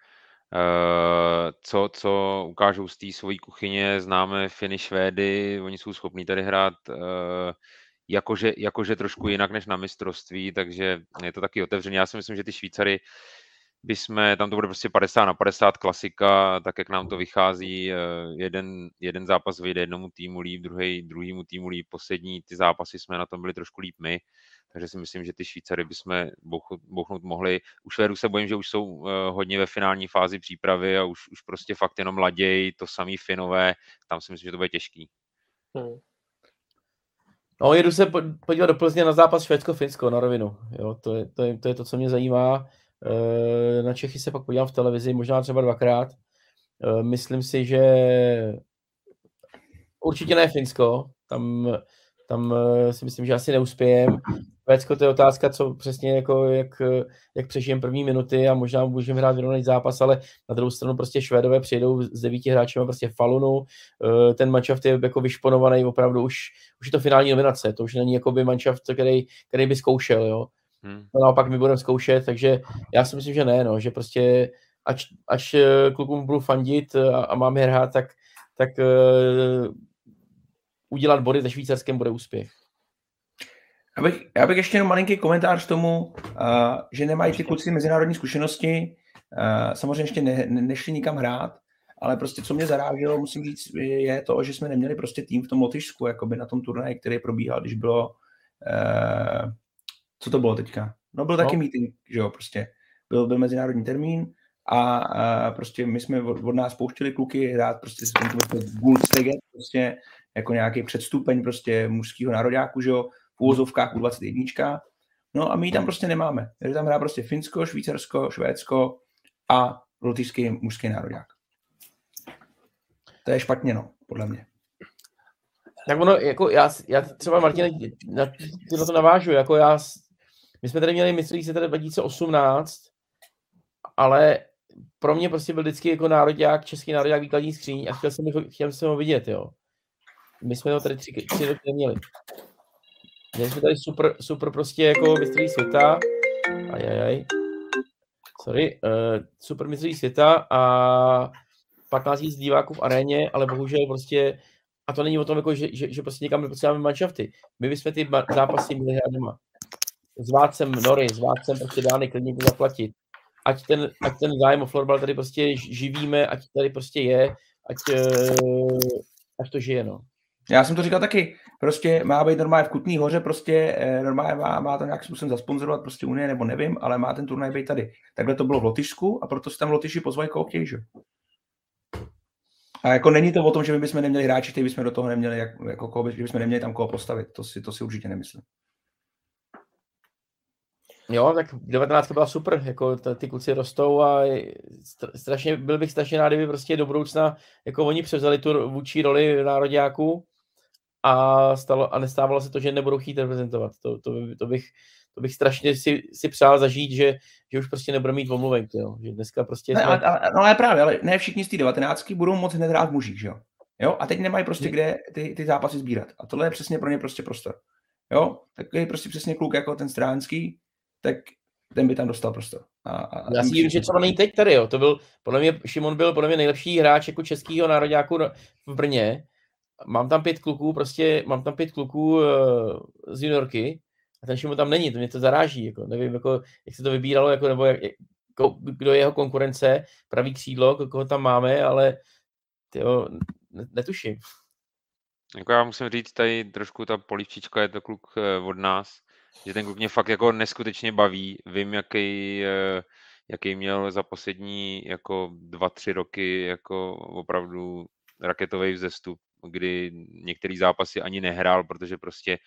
Eh, co, co ukážou z té svojí kuchyně, známe Finy, Švédy, oni jsou schopní tady hrát eh, jakože, jakože trošku jinak než na mistrovství, takže je to taky otevřené. Já si myslím, že ty Švýcary jsme, tam to bude prostě 50 na 50 klasika, tak jak nám to vychází, eh, jeden, jeden zápas vyjde jednomu týmu líp, druhý, druhýmu týmu líp, poslední ty zápasy jsme na tom byli trošku líp my, takže si myslím, že ty Švýcary bychom bouchnout mohli. U Švédů se bojím, že už jsou eh, hodně ve finální fázi přípravy a už, už prostě fakt jenom laděj, to samý Finové, tam si myslím, že to bude těžký. Hmm. No, jedu se podívat do Plzně na zápas Švédsko-Finsko na rovinu. Jo, to, je, to, je, to je to, co mě zajímá. Eh, na Čechy se pak podívám v televizi, možná třeba dvakrát. Eh, myslím si, že určitě ne Finsko. Tam, tam eh, si myslím, že asi neuspějem. Švédsko to je otázka, co přesně jako jak, jak přežijem první minuty a možná můžeme hrát vyrovnaný zápas, ale na druhou stranu prostě Švédové přijedou s devíti hráči prostě Falunu, ten manšaft je jako vyšponovaný opravdu už, už je to finální nominace, to už není jako by manšaft, který, který by zkoušel, jo. Hmm. To naopak my budeme zkoušet, takže já si myslím, že ne, no, že prostě ač, ač eh, klukům budu fandit a, a mám je hrát, tak, tak udělat body ze Švýcarskem bude úspěch. Já bych, já bych ještě jenom malinký komentář k tomu, uh, že nemají ty kluci mezinárodní zkušenosti, uh, samozřejmě ještě ne, ne, nešli nikam hrát, ale prostě co mě zaráželo, musím říct, je to, že jsme neměli prostě tým v tom Lotyšsku, jakoby na tom turnaji, který probíhal, když bylo uh, co to bylo teďka? No byl no. taky meeting, že jo, prostě. Byl, byl mezinárodní termín a, a prostě my jsme od, od nás pouštěli kluky hrát prostě s Gulsteget, prostě jako nějaký předstupeň prostě mužského nároďáku, že jo, v úvozovkách u 21. No a my ji tam prostě nemáme. Takže tam hrá prostě Finsko, Švýcarsko, Švédsko a lotyšský mužský nároďák. To je špatně, no, podle mě. Tak ono, jako já, já třeba Martin, na, na to navážu, jako já My jsme tady měli mistrovství světa 2018, ale pro mě prostě byl vždycky jako národák, český národák výkladní skříň a chtěl jsem, chtěl jsem ho vidět, jo. My jsme ho tady tři, tři roky neměli. Měli jsme tady super, super prostě jako mistrovství světa. Ajajaj. Sorry. Uh, super mistrovství světa a 15 000 diváků v aréně, ale bohužel prostě a to není o tom, jako, že, že, že prostě někam nepotřebujeme manšafty. My bychom ty zápasy měli hrát doma. S Vácem Nory, s Vácem prostě dány klidně to zaplatit. Ať ten, ať ten zájem o florbal tady prostě živíme, ať tady prostě je, ať, uh, ať to žije, no. Já jsem to říkal taky, prostě má být normálně v Kutný hoře, prostě eh, normálně má, má to nějak způsobem zasponzorovat prostě Unie, nebo nevím, ale má ten turnaj být tady. Takhle to bylo v Lotyšsku a proto se tam Lotyši pozvali koho chtějí, že? A jako není to o tom, že my bychom neměli hráči, kteří bychom do toho neměli, jak, jako koho, že bychom neměli tam koho postavit. To si, to si určitě nemyslím. Jo, tak 19 byla super, jako ty kluci rostou a strašně, byl bych strašně rád, kdyby prostě do budoucna, jako oni převzali tu vůči roli národňáků a, stalo, a nestávalo se to, že nebudou chtít reprezentovat. To, to, to, bych, to bych strašně si, si přál zažít, že, že už prostě nebude mít omluvenky, jo. že dneska prostě... Ne, jsme... ale, ale, no ale právě, ale ne všichni z té 19 budou moc hned hrát mužích, že jo? jo? A teď nemají prostě kde ty, ty zápasy sbírat. A tohle je přesně pro ně prostě prostor. Jo, tak je prostě přesně kluk jako ten stránský, tak ten by tam dostal prostor. A, a Já si myslím, že třeba není teď tady, jo. To byl, podle mě, Šimon byl podle mě nejlepší hráč jako českýho národňáku v Brně. Mám tam pět kluků, prostě mám tam pět kluků uh, z juniorky a ten Šimon tam není, to mě to zaráží, jako, nevím, jako, jak se to vybíralo, jako, nebo jak, jako, kdo je jeho konkurence, pravý křídlo, koho tam máme, ale tyjo, netuším. Jako já musím říct, tady trošku ta polivčička je to kluk eh, od nás, že ten kluk mě fakt jako neskutečně baví. Vím, jaký, eh, jaký měl za poslední jako dva, tři roky jako opravdu raketový vzestup, kdy některý zápasy ani nehrál, protože prostě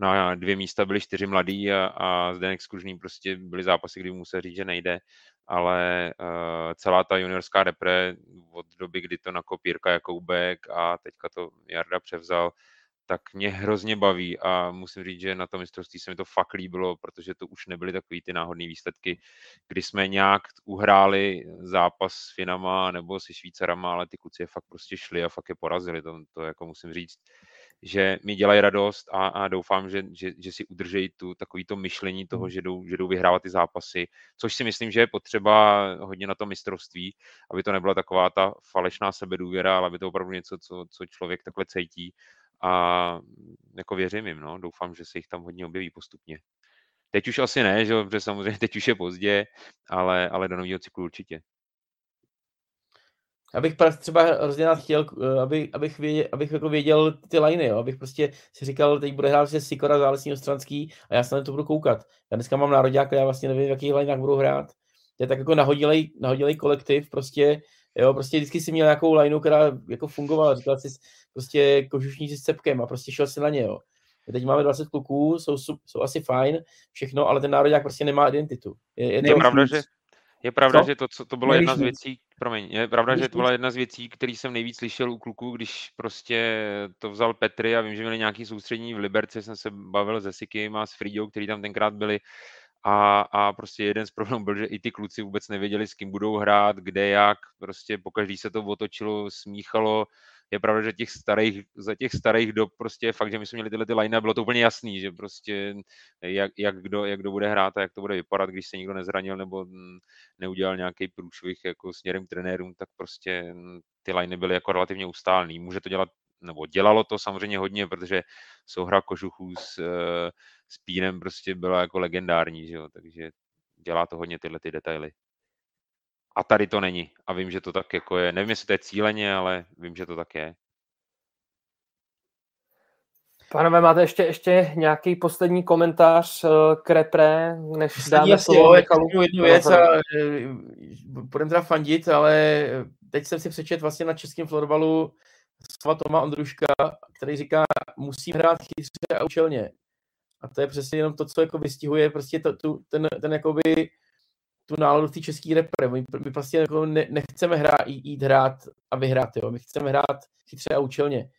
na dvě místa byli čtyři mladí a, a Zdenek Skužný prostě byly zápasy, kdy musel říct, že nejde, ale uh, celá ta juniorská repre od doby, kdy to nakopírka Jakoubek a teďka to Jarda převzal, tak mě hrozně baví a musím říct, že na tom mistrovství se mi to fakt líbilo, protože to už nebyly takový ty náhodné výsledky, kdy jsme nějak uhráli zápas s Finama nebo se Švýcarama, ale ty kluci je fakt prostě šli a fakt je porazili, to, to jako musím říct že mi dělají radost a, a doufám, že, že, že si udržejí tu takovýto myšlení toho, hmm. že jdou, že jdou vyhrávat ty zápasy, což si myslím, že je potřeba hodně na to mistrovství, aby to nebyla taková ta falešná sebedůvěra, ale aby to opravdu něco, co, co člověk takhle cítí a jako věřím jim, no. doufám, že se jich tam hodně objeví postupně. Teď už asi ne, že, protože samozřejmě teď už je pozdě, ale, ale do nového cyklu určitě. Abych třeba hrozně rád chtěl, eh, aby, abych, věděl, abych jako věděl ty liny, jo? abych prostě si říkal, teď bude hrát se Sikora, Zálesní Ostranský a já se na to budu koukat. Já dneska mám národňák, já vlastně nevím, v jakých linách budu hrát. Je tak jako nahodilej, nahodilej kolektiv, prostě, jo, prostě vždycky si měl nějakou lineu, která jako fungovala, říkal si prostě kožušníci s cepkem a prostě šel si na ně, jo. Teď máme 20 kluků, jsou, jsou asi fajn, všechno, ale ten národňák prostě nemá identitu. Je, je, to... je pravda, že je pravda, co? že to, co, to bylo jedna z věcí, promiň, je pravda, že to byla jedna z věcí, který jsem nejvíc slyšel u kluků, když prostě to vzal Petry a vím, že měli nějaký soustřední v Liberci, jsem se bavil se Sikim a s Fridou, který tam tenkrát byli a, a prostě jeden z problémů byl, že i ty kluci vůbec nevěděli, s kým budou hrát, kde, jak, prostě pokaždý se to otočilo, smíchalo, je pravda, že těch starých, za těch starých dob prostě fakt, že my jsme měli tyhle ty line bylo to úplně jasný, že prostě jak, jak, kdo, jak kdo bude hrát a jak to bude vypadat, když se nikdo nezranil nebo neudělal nějaký průšvih jako směrem trenérům, tak prostě ty liney byly jako relativně ustálný. Může to dělat nebo dělalo to samozřejmě hodně, protože souhra kožuchů s, eh, s Pínem prostě byla jako legendární, že jo? takže dělá to hodně tyhle ty detaily. A tady to není. A vím, že to tak jako je. Nevím, jestli to je cíleně, ale vím, že to tak je. Pánové, máte ještě, ještě nějaký poslední komentář eh, k repre, než Poslední dáme slovo Michalu? jednu věc a eh, budeme teda fandit, ale teď jsem si přečet vlastně na českém florbalu slova Toma Ondruška, který říká, musím hrát chytře a účelně. A to je přesně jenom to, co jako vystihuje prostě to, tu, ten, ten jakoby tu náladu té české repre. My, my prostě jako ne, nechceme hrát, jít hrát a vyhrát, jo. My chceme hrát chytře a účelně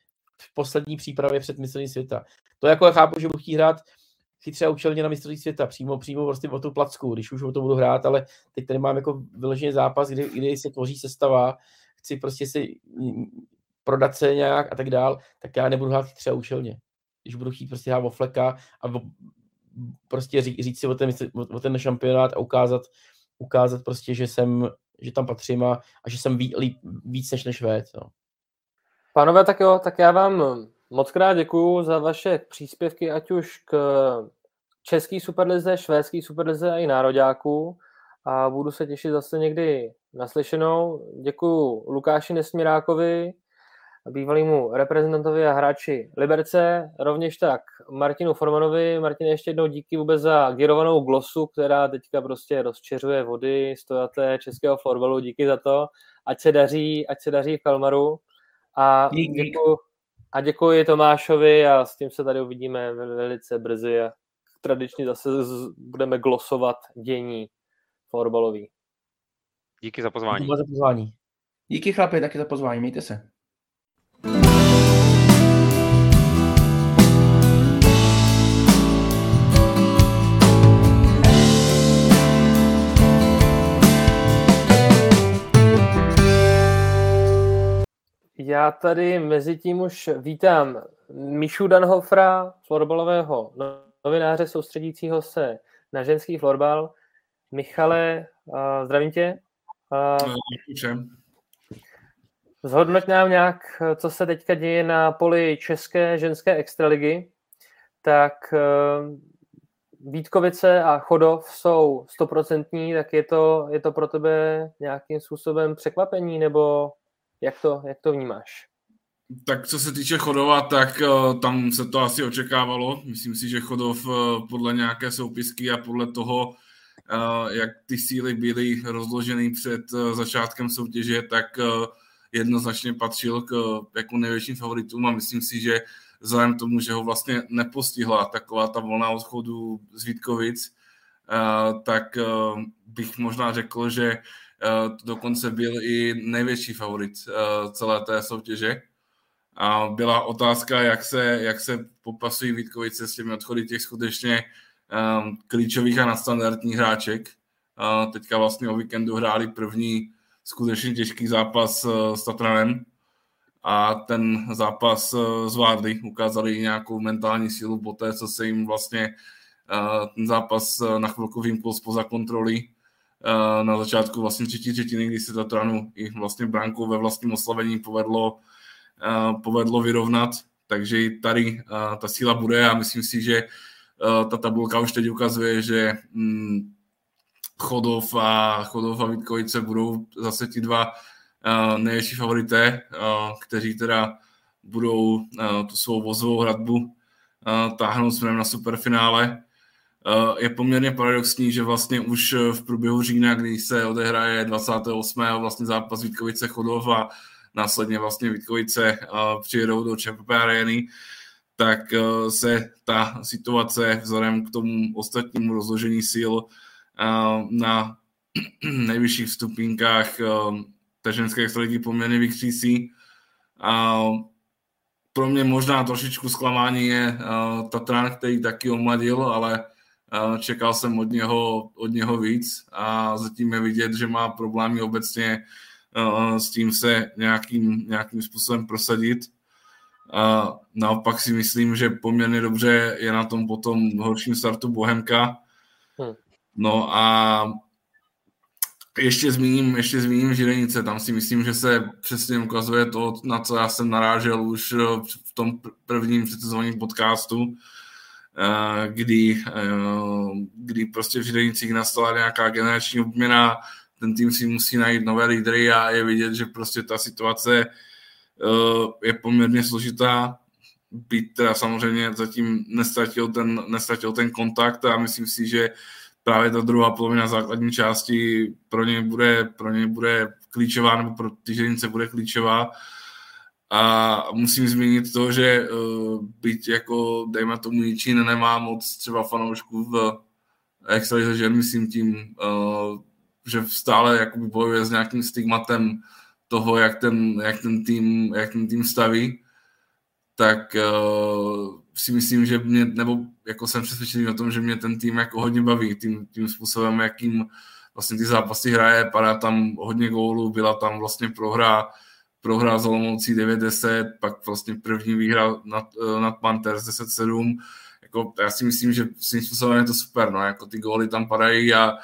v poslední přípravě před mistrovství světa. To jako já chápu, že budu chtít hrát chytře a účelně na mistrovství světa, přímo, přímo prostě o tu placku, když už o to budu hrát, ale teď tady mám jako vyložený zápas, kdy, kdy se tvoří sestava, chci prostě si prodat se nějak a tak dál, tak já nebudu hrát chytře a účelně. Když budu chtít prostě hrát o fleka a o, prostě říct, říct si o ten, o ten šampionát a ukázat, ukázat prostě, že jsem, že tam patřím a, a že jsem ví, líp, víc než než Švéd. No. Pánové, tak jo, tak já vám moc krát děkuju za vaše příspěvky, ať už k český superlize, švédský superlize a i nároďáků a budu se těšit zase někdy naslyšenou. Děkuju Lukáši Nesmírákovi, bývalýmu reprezentantovi a hráči Liberce, rovněž tak Martinu Formanovi. Martin, ještě jednou díky vůbec za girovanou glosu, která teďka prostě rozčeřuje vody stojaté českého florbalu. Díky za to. Ať se daří, ať se daří v Kalmaru. A děkuji, a děkuji Tomášovi a s tím se tady uvidíme velice brzy a tradičně zase budeme glosovat dění florbalový. Díky za pozvání. Díky za pozvání. Díky chlapi, taky za pozvání, mějte se. Já tady mezi tím už vítám Mišu Danhofra, florbalového novináře soustředícího se na ženský florbal. Michale, uh, zdravím tě. Uh, všem. Zhodnoť nám nějak, co se teďka děje na poli české ženské extraligy. Tak uh, Vítkovice a Chodov jsou stoprocentní, tak je to, je to pro tebe nějakým způsobem překvapení, nebo jak to, jak to vnímáš? Tak co se týče Chodova, tak uh, tam se to asi očekávalo. Myslím si, že Chodov uh, podle nějaké soupisky a podle toho, uh, jak ty síly byly rozloženy před začátkem soutěže, tak jednoznačně patřil k jako největším favoritům a myslím si, že vzhledem tomu, že ho vlastně nepostihla taková ta volná odchodu z Vítkovic, tak bych možná řekl, že dokonce byl i největší favorit eh, celé té soutěže. A byla otázka, jak se, jak se popasují Vítkovice s těmi odchody těch skutečně um, klíčových a nadstandardních hráček. Uh, teďka vlastně o víkendu hráli první skutečně těžký zápas uh, s Tatranem a ten zápas uh, zvládli, ukázali nějakou mentální sílu po té, co se jim vlastně uh, ten zápas uh, na chvilku vymkl spoza kontroly Eh, na začátku vlastně třetí třetiny, kdy se Tatranu i vlastně brankou ve vlastním oslavení povedlo, eh, povedlo vyrovnat, takže i tady eh, ta síla bude a myslím si, že ta tabulka už teď ukazuje, že mm, Chodov a, Chodov a Vítkovice budou zase ti dva největší favorité, kteří teda budou tu svou vozovou hradbu táhnout směrem na superfinále. Eh, je poměrně paradoxní, že vlastně už eh, v průběhu října, kdy se odehraje 28. vlastně zápas Vítkovice Chodov a následně vlastně Vítkovice eh, přijedou do ČPP Areny, tak se ta situace vzhledem k tomu ostatnímu rozložení sil na [CLEARS THROAT] nejvyšších stupínkách té ženské extraligy poměrně vykřísí. Pro mě možná trošičku zklamání je Tatran, který taky omladil, ale čekal jsem od něho, od něho víc a zatím je vidět, že má problémy obecně s tím se nějakým, nějakým způsobem prosadit. A naopak si myslím, že poměrně dobře je na tom potom horším startu Bohemka. Hm. No a ještě zmíním, ještě zmíním Žilenice, tam si myslím, že se přesně ukazuje to, na co já jsem narážel už v tom prvním předsezónním podcastu, Eh, kdy, eh, kdy prostě v Židenicích nastala nějaká generační obměna, ten tým si musí najít nové lídry a je vidět, že prostě ta situace eh, je poměrně složitá, byť teda samozřejmě zatím nestratil ten, nestratil ten kontakt a myslím si, že právě ta druhá polovina základní části pro ně bude, pro ně bude klíčová, nebo pro ty bude klíčová a musím zmínit to, že uh, byť jako, dejme tomu, Jičín nemá moc třeba fanoušků v extralize žen, myslím tím, uh, že stále jakoby bojuje s nějakým stigmatem toho, jak ten, jak ten, tým, jak ten tým staví, tak uh, si myslím, že mě, nebo jako jsem přesvědčený o tom, že mě ten tým jako hodně baví, tím, tím způsobem, jakým vlastně ty zápasy hraje, padá tam hodně gólů, byla tam vlastně prohra, prohra z Olomoucí 9-10, pak vlastně první výhra nad, eh, nad Panthers 10-7, jako já si myslím, že svým způsobem je to super, no, jako ty góly tam padají a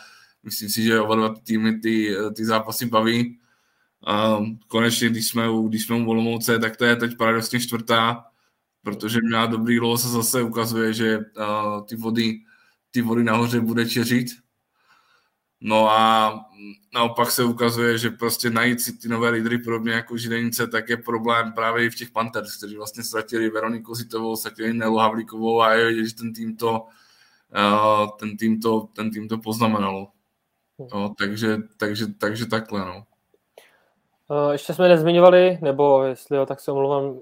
myslím si, že oba dva týmy ty, ty zápasy baví. A konečně, když jsme, u, když jsme u Olomouce, tak to je teď paradoxně čtvrtá, protože měla dobrý los a zase ukazuje, že uh, ty vody, ty vody nahoře bude čeřit. No a naopak se ukazuje, že prostě najít si ty nové lídry podobně jako Židenice, tak je problém právě i v těch Panthers, kteří vlastně ztratili Veroniku Zitovou, ztratili Nelu Havlíkovou a je vidět, že ten tým to, uh, ten tým to, ten tým to poznamenalo. No, takže, takže, takže takhle, no. Ještě jsme nezmiňovali, nebo jestli jo, tak se omlouvám,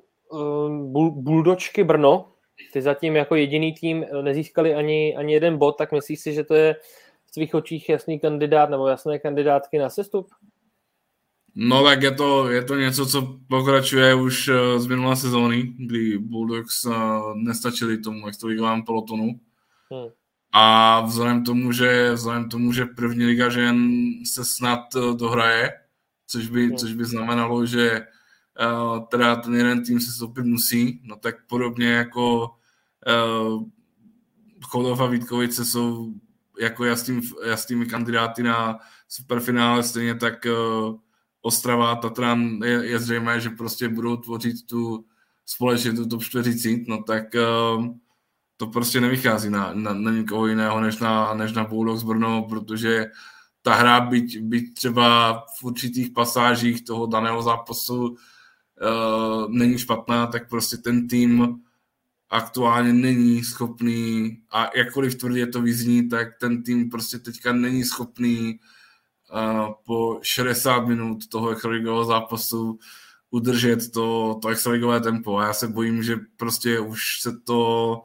Buldočky Brno, ty zatím jako jediný tým nezískali ani, ani jeden bod, tak myslíš si, že to je tvých očích jasný kandidát nebo jasné kandidátky na sestup? No tak je to, je to něco, co pokračuje už eh, z minulé sezóny, kdy Bulldogs eh, nestačili tomu extraligovému pelotonu. Hmm. A vzhledem tomu, že, vzhledem tomu, že první liga žen se snad eh, dohraje, což by, hmm. což by znamenalo, že uh, teda ten jeden tým se stoupit musí, no tak podobně jako uh, Chodov a Vítkovice jsou jako jasný, jasnými kandidáty na superfinále, stejně tak uh, Ostrava Tatran je, je zřejmé, že prostě budou tvořit tu společně tu top 40, no tak uh, to prostě nevychází na, na, na nikoho jiného než na, než na Bulldogs Brno, protože ta hra, byť, byť třeba v určitých pasážích toho daného zápasu uh, není špatná, tak prostě ten tým aktuálně není schopný, a jakkoliv tvrdě to vyzní, tak ten tým prostě teďka není schopný uh, po 60 minut toho extraligového zápasu udržet to, to extraligové tempo. A já se bojím, že prostě už se to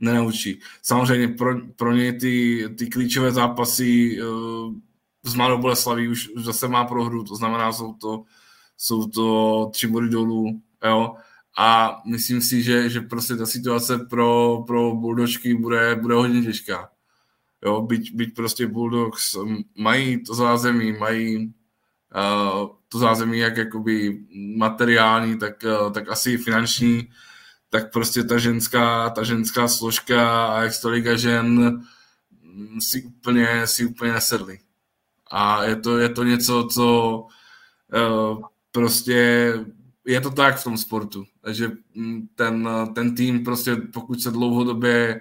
nenaučí. Samozřejmě pro, pro ně ty, ty klíčové zápasy uh, z Mladou Boleslaví už, už zase má prohru, to znamená, jsou to, jsou to tři body dolů, jo. A myslím si, že, že prostě ta situace pro, pro Bulldožky bude, bude hodně těžká. Jo, byť, byť prostě Bulldogs mají to zázemí, mají uh, to zázemí jak jakoby materiální, tak, uh, tak asi finanční, tak prostě ta ženská, ta ženská složka a extraliga žen si úplně, si úplně nesedli. A je to, je to něco, co uh, prostě je to tak v tom sportu. Takže mm, ten, ten tým prostě, pokud se dlouhodobě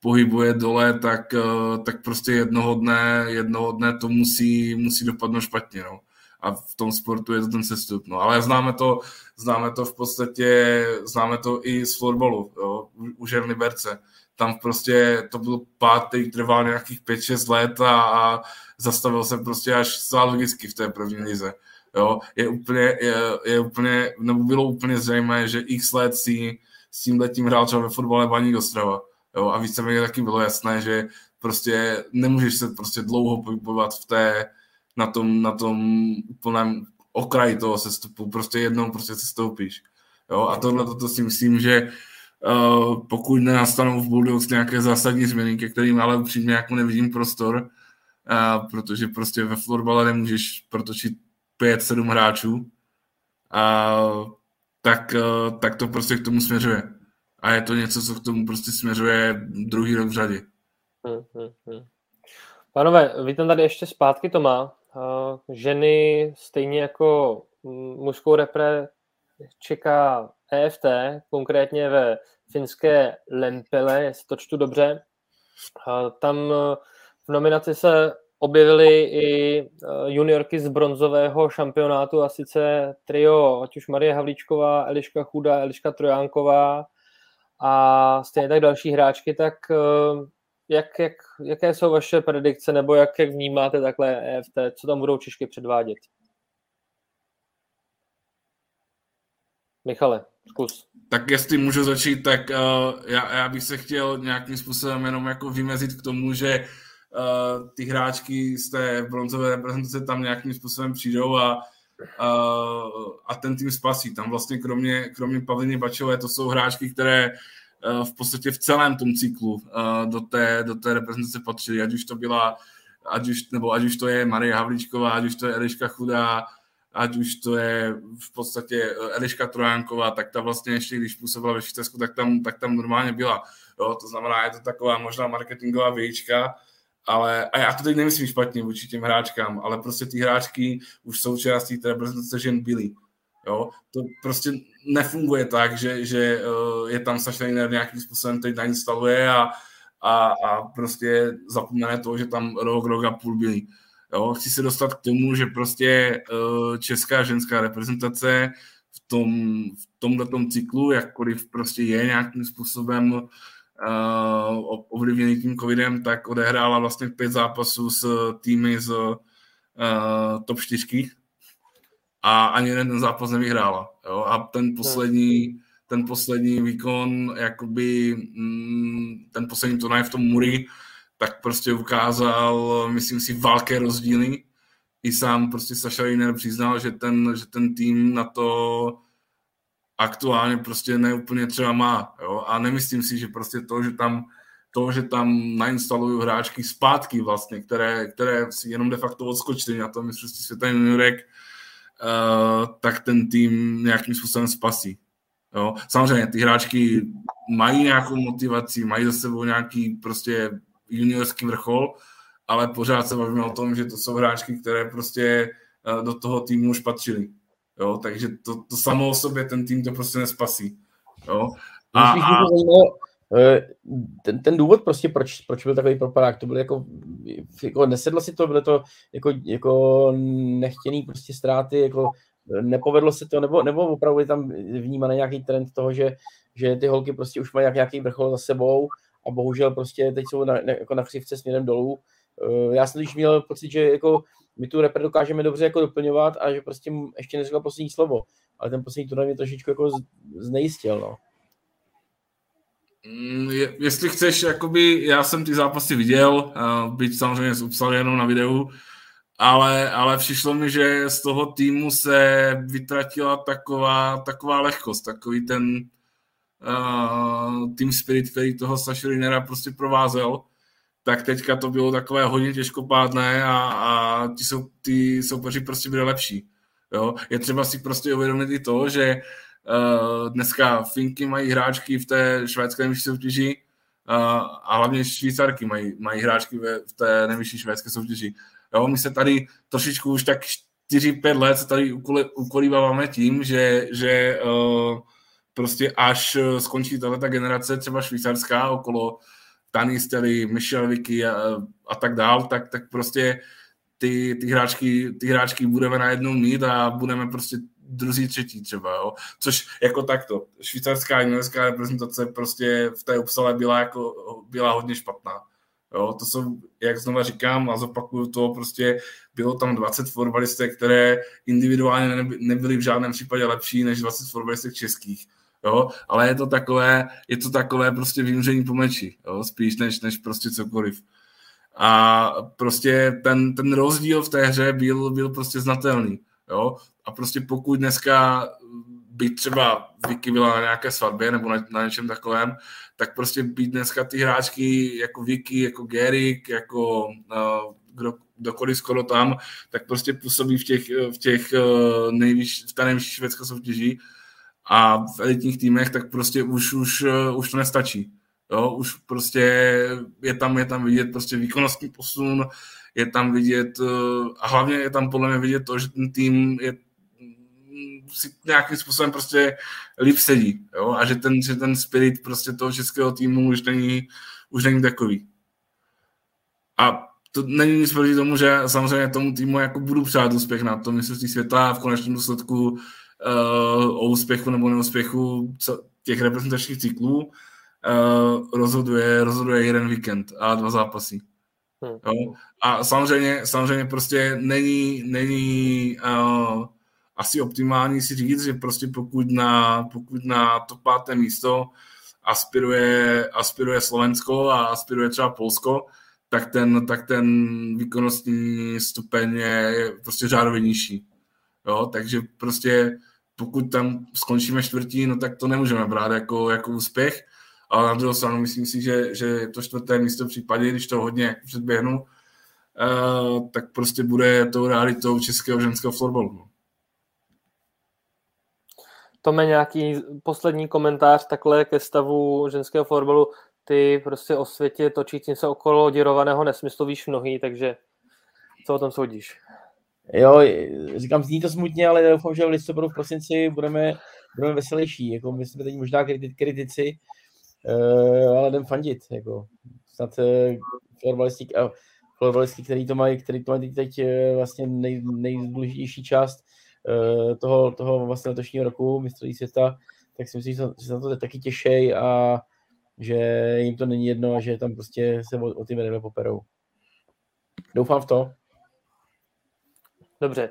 pohybuje dole, tak, uh, tak prostě jednoho dne, jednoho dne to musí, musí dopadnout špatně. No. A v tom sportu je to ten sestup. No. Ale známe to, známe to v podstatě, známe to i z florbalu, jo, u žen Liberce. Tam prostě to byl pád, který trval nějakých 5-6 let a, a zastavil se prostě až zcela logicky v té první lize. Jo, je úplně, je, je úplně, nebo bylo úplně zřejmé, že x let si s tím letím hrál třeba ve fotbale Baník Ostrava. Jo, a víceméně taky bylo jasné, že prostě nemůžeš se prostě dlouho pohybovat v té, na tom, na tom úplném okraji toho sestupu, prostě jednou prostě se stoupíš. Jo, a tohle to si myslím, že uh, pokud nenastanou v Bulldogs nějaké zásadní změny, ke kterým ale upřímně jako nevidím prostor, uh, protože prostě ve florbale nemůžeš protočit pět, sedm hráčů, uh, tak, uh, tak to prostě k tomu směřuje. A je to něco, co k tomu prostě směřuje druhý rok v řadě. Hmm, hmm, hmm. Pánové, vy tam tady ještě zpátky to má. Ženy stejně jako mužskou repre čeká EFT, konkrétně ve finské Lempele, jestli to čtu dobře. Tam v nominaci se objevily i e, juniorky z bronzového šampionátu a sice trio, ať už Marie Havlíčková, Eliška Chuda, Eliška Trojánková a stejně tak další hráčky, tak e, jak, jak, jaké jsou vaše predikce, nebo jak, jak vnímáte takhle EFT, co tam budou Češky předvádět? Michale, zkus. Tak jestli můžu začít, tak uh, já, já bych se chtěl nějakým způsobem jenom jako vymezit k tomu, že uh, ty hráčky z té bronzové reprezentace tam nějakým způsobem přijdou a, uh, a ten tým spasí. Tam vlastně kromě, kromě Pavliny Bačové to jsou hráčky, které uh, v podstatě v celém tom cyklu uh, do, té, do té reprezentace patřily, ať už to byla ať už, nebo ať už to je Marie Havlíčková, ať už to je Eliška Chudá, ať už to je v podstatě Eliška Trojánková, tak ta vlastně ještě, když působila ve Švýcarsku, tak tam, tak tam normálně byla. Jo, to znamená, je to taková možná marketingová vějíčka, ale, a já to teď nemyslím špatně vůči těm hráčkám, ale prostě ty hráčky už součástí té reprezentace žen byly. Jo? To prostě nefunguje tak, že, že uh, je tam Saša nějakým způsobem teď nainstaluje a, a, a prostě zapomene to, že tam rok, rok a půl byli. Jo? Chci se dostat k tomu, že prostě uh, česká ženská reprezentace v tom, v tomhle cyklu, jakkoliv prostě je nějakým způsobem uh, ovlivněný tím covidem, tak odehrála vlastně pět zápasů s týmy z uh, top 4 a ani jeden ten zápas nevyhrála. Jo? A ten poslední, ten poslední výkon, jakoby mm, ten poslední turnaj v tom Muri, tak prostě ukázal, myslím si, velké rozdíly. I sám prostě Saša Reiner přiznal, že ten, že ten tým na to aktuálně prostě neúplně třeba má. Jo? A nemyslím si, že prostě to, že tam to, že tam nainstalují hráčky zpátky vlastně, které, které si jenom de facto odskočily na tom mistrovství světa juniorek, uh, tak ten tým nějakým způsobem spasí. Jo? Samozřejmě ty hráčky mají nějakou motivaci, mají za sebou nějaký prostě juniorský vrchol, ale pořád se bavíme o tom, že to jsou hráčky, které prostě uh, do toho týmu už patřily. Jo? Takže to, to samo o sobě ten tým to prostě nespasí. Jo? A, a... Eh, ten, ten důvod prostě, proč, proč byl takový propadák, to bylo jako, jako nesedlo si to, bylo to jako, jako nechtěný prostě ztráty, jako nepovedlo se to, nebo, nebo opravdu je tam vnímaný nějaký trend toho, že, že ty holky prostě už mají nějaký vrchol za sebou a bohužel prostě teď jsou na, jako na křivce směrem dolů. Eh, já jsem když měl pocit, že jako my tu repre dokážeme dobře jako doplňovat a že prostě ještě neřekla poslední slovo, ale ten poslední turnaj mě trošičku jako znejistil, no. Mm, je, jestli chceš, jakoby, já jsem ty zápasy viděl, byť samozřejmě z jenom na videu, ale, ale přišlo mi, že z toho týmu se vytratila taková, taková lehkost, takový ten uh, team spirit, který toho Saša prostě provázel, tak teďka to bylo takové hodně těžkopádné a, a ty, jsou, ty soupeři prostě byly lepší. Jo? Je třeba si prostě uvědomit i to, že Uh, dneska Finky mají hráčky v té švédské nejvyšší soutěži uh, a hlavně Švýcarky mají, mají hráčky ve, v té nejvyšší švédské soutěži. Jo, my se tady trošičku už tak 4-5 let se tady ukolíváváme tím, že, že uh, prostě až skončí tato generace třeba švýcarská okolo Michelle Vicky a, a tak dál, tak, tak prostě ty, ty, hráčky, ty hráčky budeme najednou mít a budeme prostě druzí, třetí třeba, jo. Což jako takto, švýcarská juniorská reprezentace prostě v té Upsale byla, jako, byla hodně špatná. Jo, to jsou, jak znova říkám a zopakuju to, prostě bylo tam 20 fotbalistek, které individuálně nebyly v žádném případě lepší než 20 fotbalistek českých. Jo, ale je to takové, je to takové prostě vymření po meči, jo, spíš než, než prostě cokoliv. A prostě ten, ten rozdíl v té hře byl, byl prostě znatelný. Jo? A prostě pokud dneska by třeba Vicky byla na nějaké svatbě nebo na, na něčem takovém, tak prostě být dneska ty hráčky jako Vicky, jako Gerik, jako uh, kdo, kdokoliv skoro tam, tak prostě působí v těch, v těch uh, nejvyš, v té nejvyšší švédské soutěži a v elitních týmech, tak prostě už, už, uh, už to nestačí. Jo, už prostě je tam, je tam vidět prostě výkonnostní posun, je tam vidět, eh, a hlavně je tam podle mě vidět to, že ten tým je mm, si nějakým způsobem prostě líp sedí, jo? a že ten, že ten spirit prostě toho českého týmu už není, už není takový. A to není nic proti tomu, že samozřejmě tomu týmu jako budu přát úspěch na tom mistrovství světa a v konečném důsledku uh, o úspěchu nebo neúspěchu těch reprezentačních cyklů uh, rozhoduje, rozhoduje jeden víkend a dva zápasy. Hmm. Jo? A samozřejmě, samozřejmě prostě není, není uh, asi optimální si říct, že prostě pokud na, pokud na to páté místo aspiruje, aspiruje Slovensko a aspiruje třeba Polsko, tak ten, tak ten výkonnostní stupeň je prostě řádově nižší. Jo? Takže prostě pokud tam skončíme čtvrtí, no tak to nemůžeme brát jako, jako úspěch. Ale na druhou stranu myslím si, že, že to čtvrté místo v případě, když to hodně předběhnu, uh, tak prostě bude tou realitou českého ženského florbalu. Tome, nějaký poslední komentář takhle ke stavu ženského florbalu. Ty prostě o světě točícím se okolo děrovaného nesmyslu víš mnohý, takže co o tom soudíš? Jo, říkám, zní to smutně, ale doufám, že v listopadu, v prosinci budeme, budeme veselější. Jako my jsme teď možná kritici, uh, ale jdem fandit. Jako. Snad uh, florbalisti, uh, florbalisti, který to mají, který to mají teď uh, vlastně nej, nejdůležitější část uh, toho, toho vlastně letošního roku, mistrovství světa, tak si myslím, že se na to taky těší a že jim to není jedno a že tam prostě se o, o ty medaile poperou. Doufám v to. Dobře.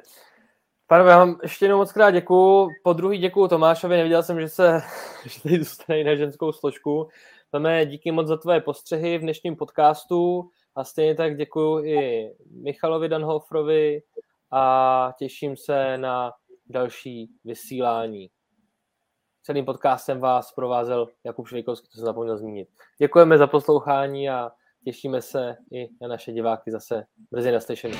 Pánové, já vám ještě jednou moc krát děkuju. Po druhý děkuju Tomášovi, neviděl jsem, že se [LAUGHS] že tady dostane na ženskou složku. Tome, díky moc za tvoje postřehy v dnešním podcastu a stejně tak děkuju i Michalovi Danhofrovi a těším se na další vysílání. Celým podcastem vás provázel Jakub Švejkovský, to jsem zapomněl zmínit. Děkujeme za poslouchání a těšíme se i na naše diváky zase brzy na slyšení.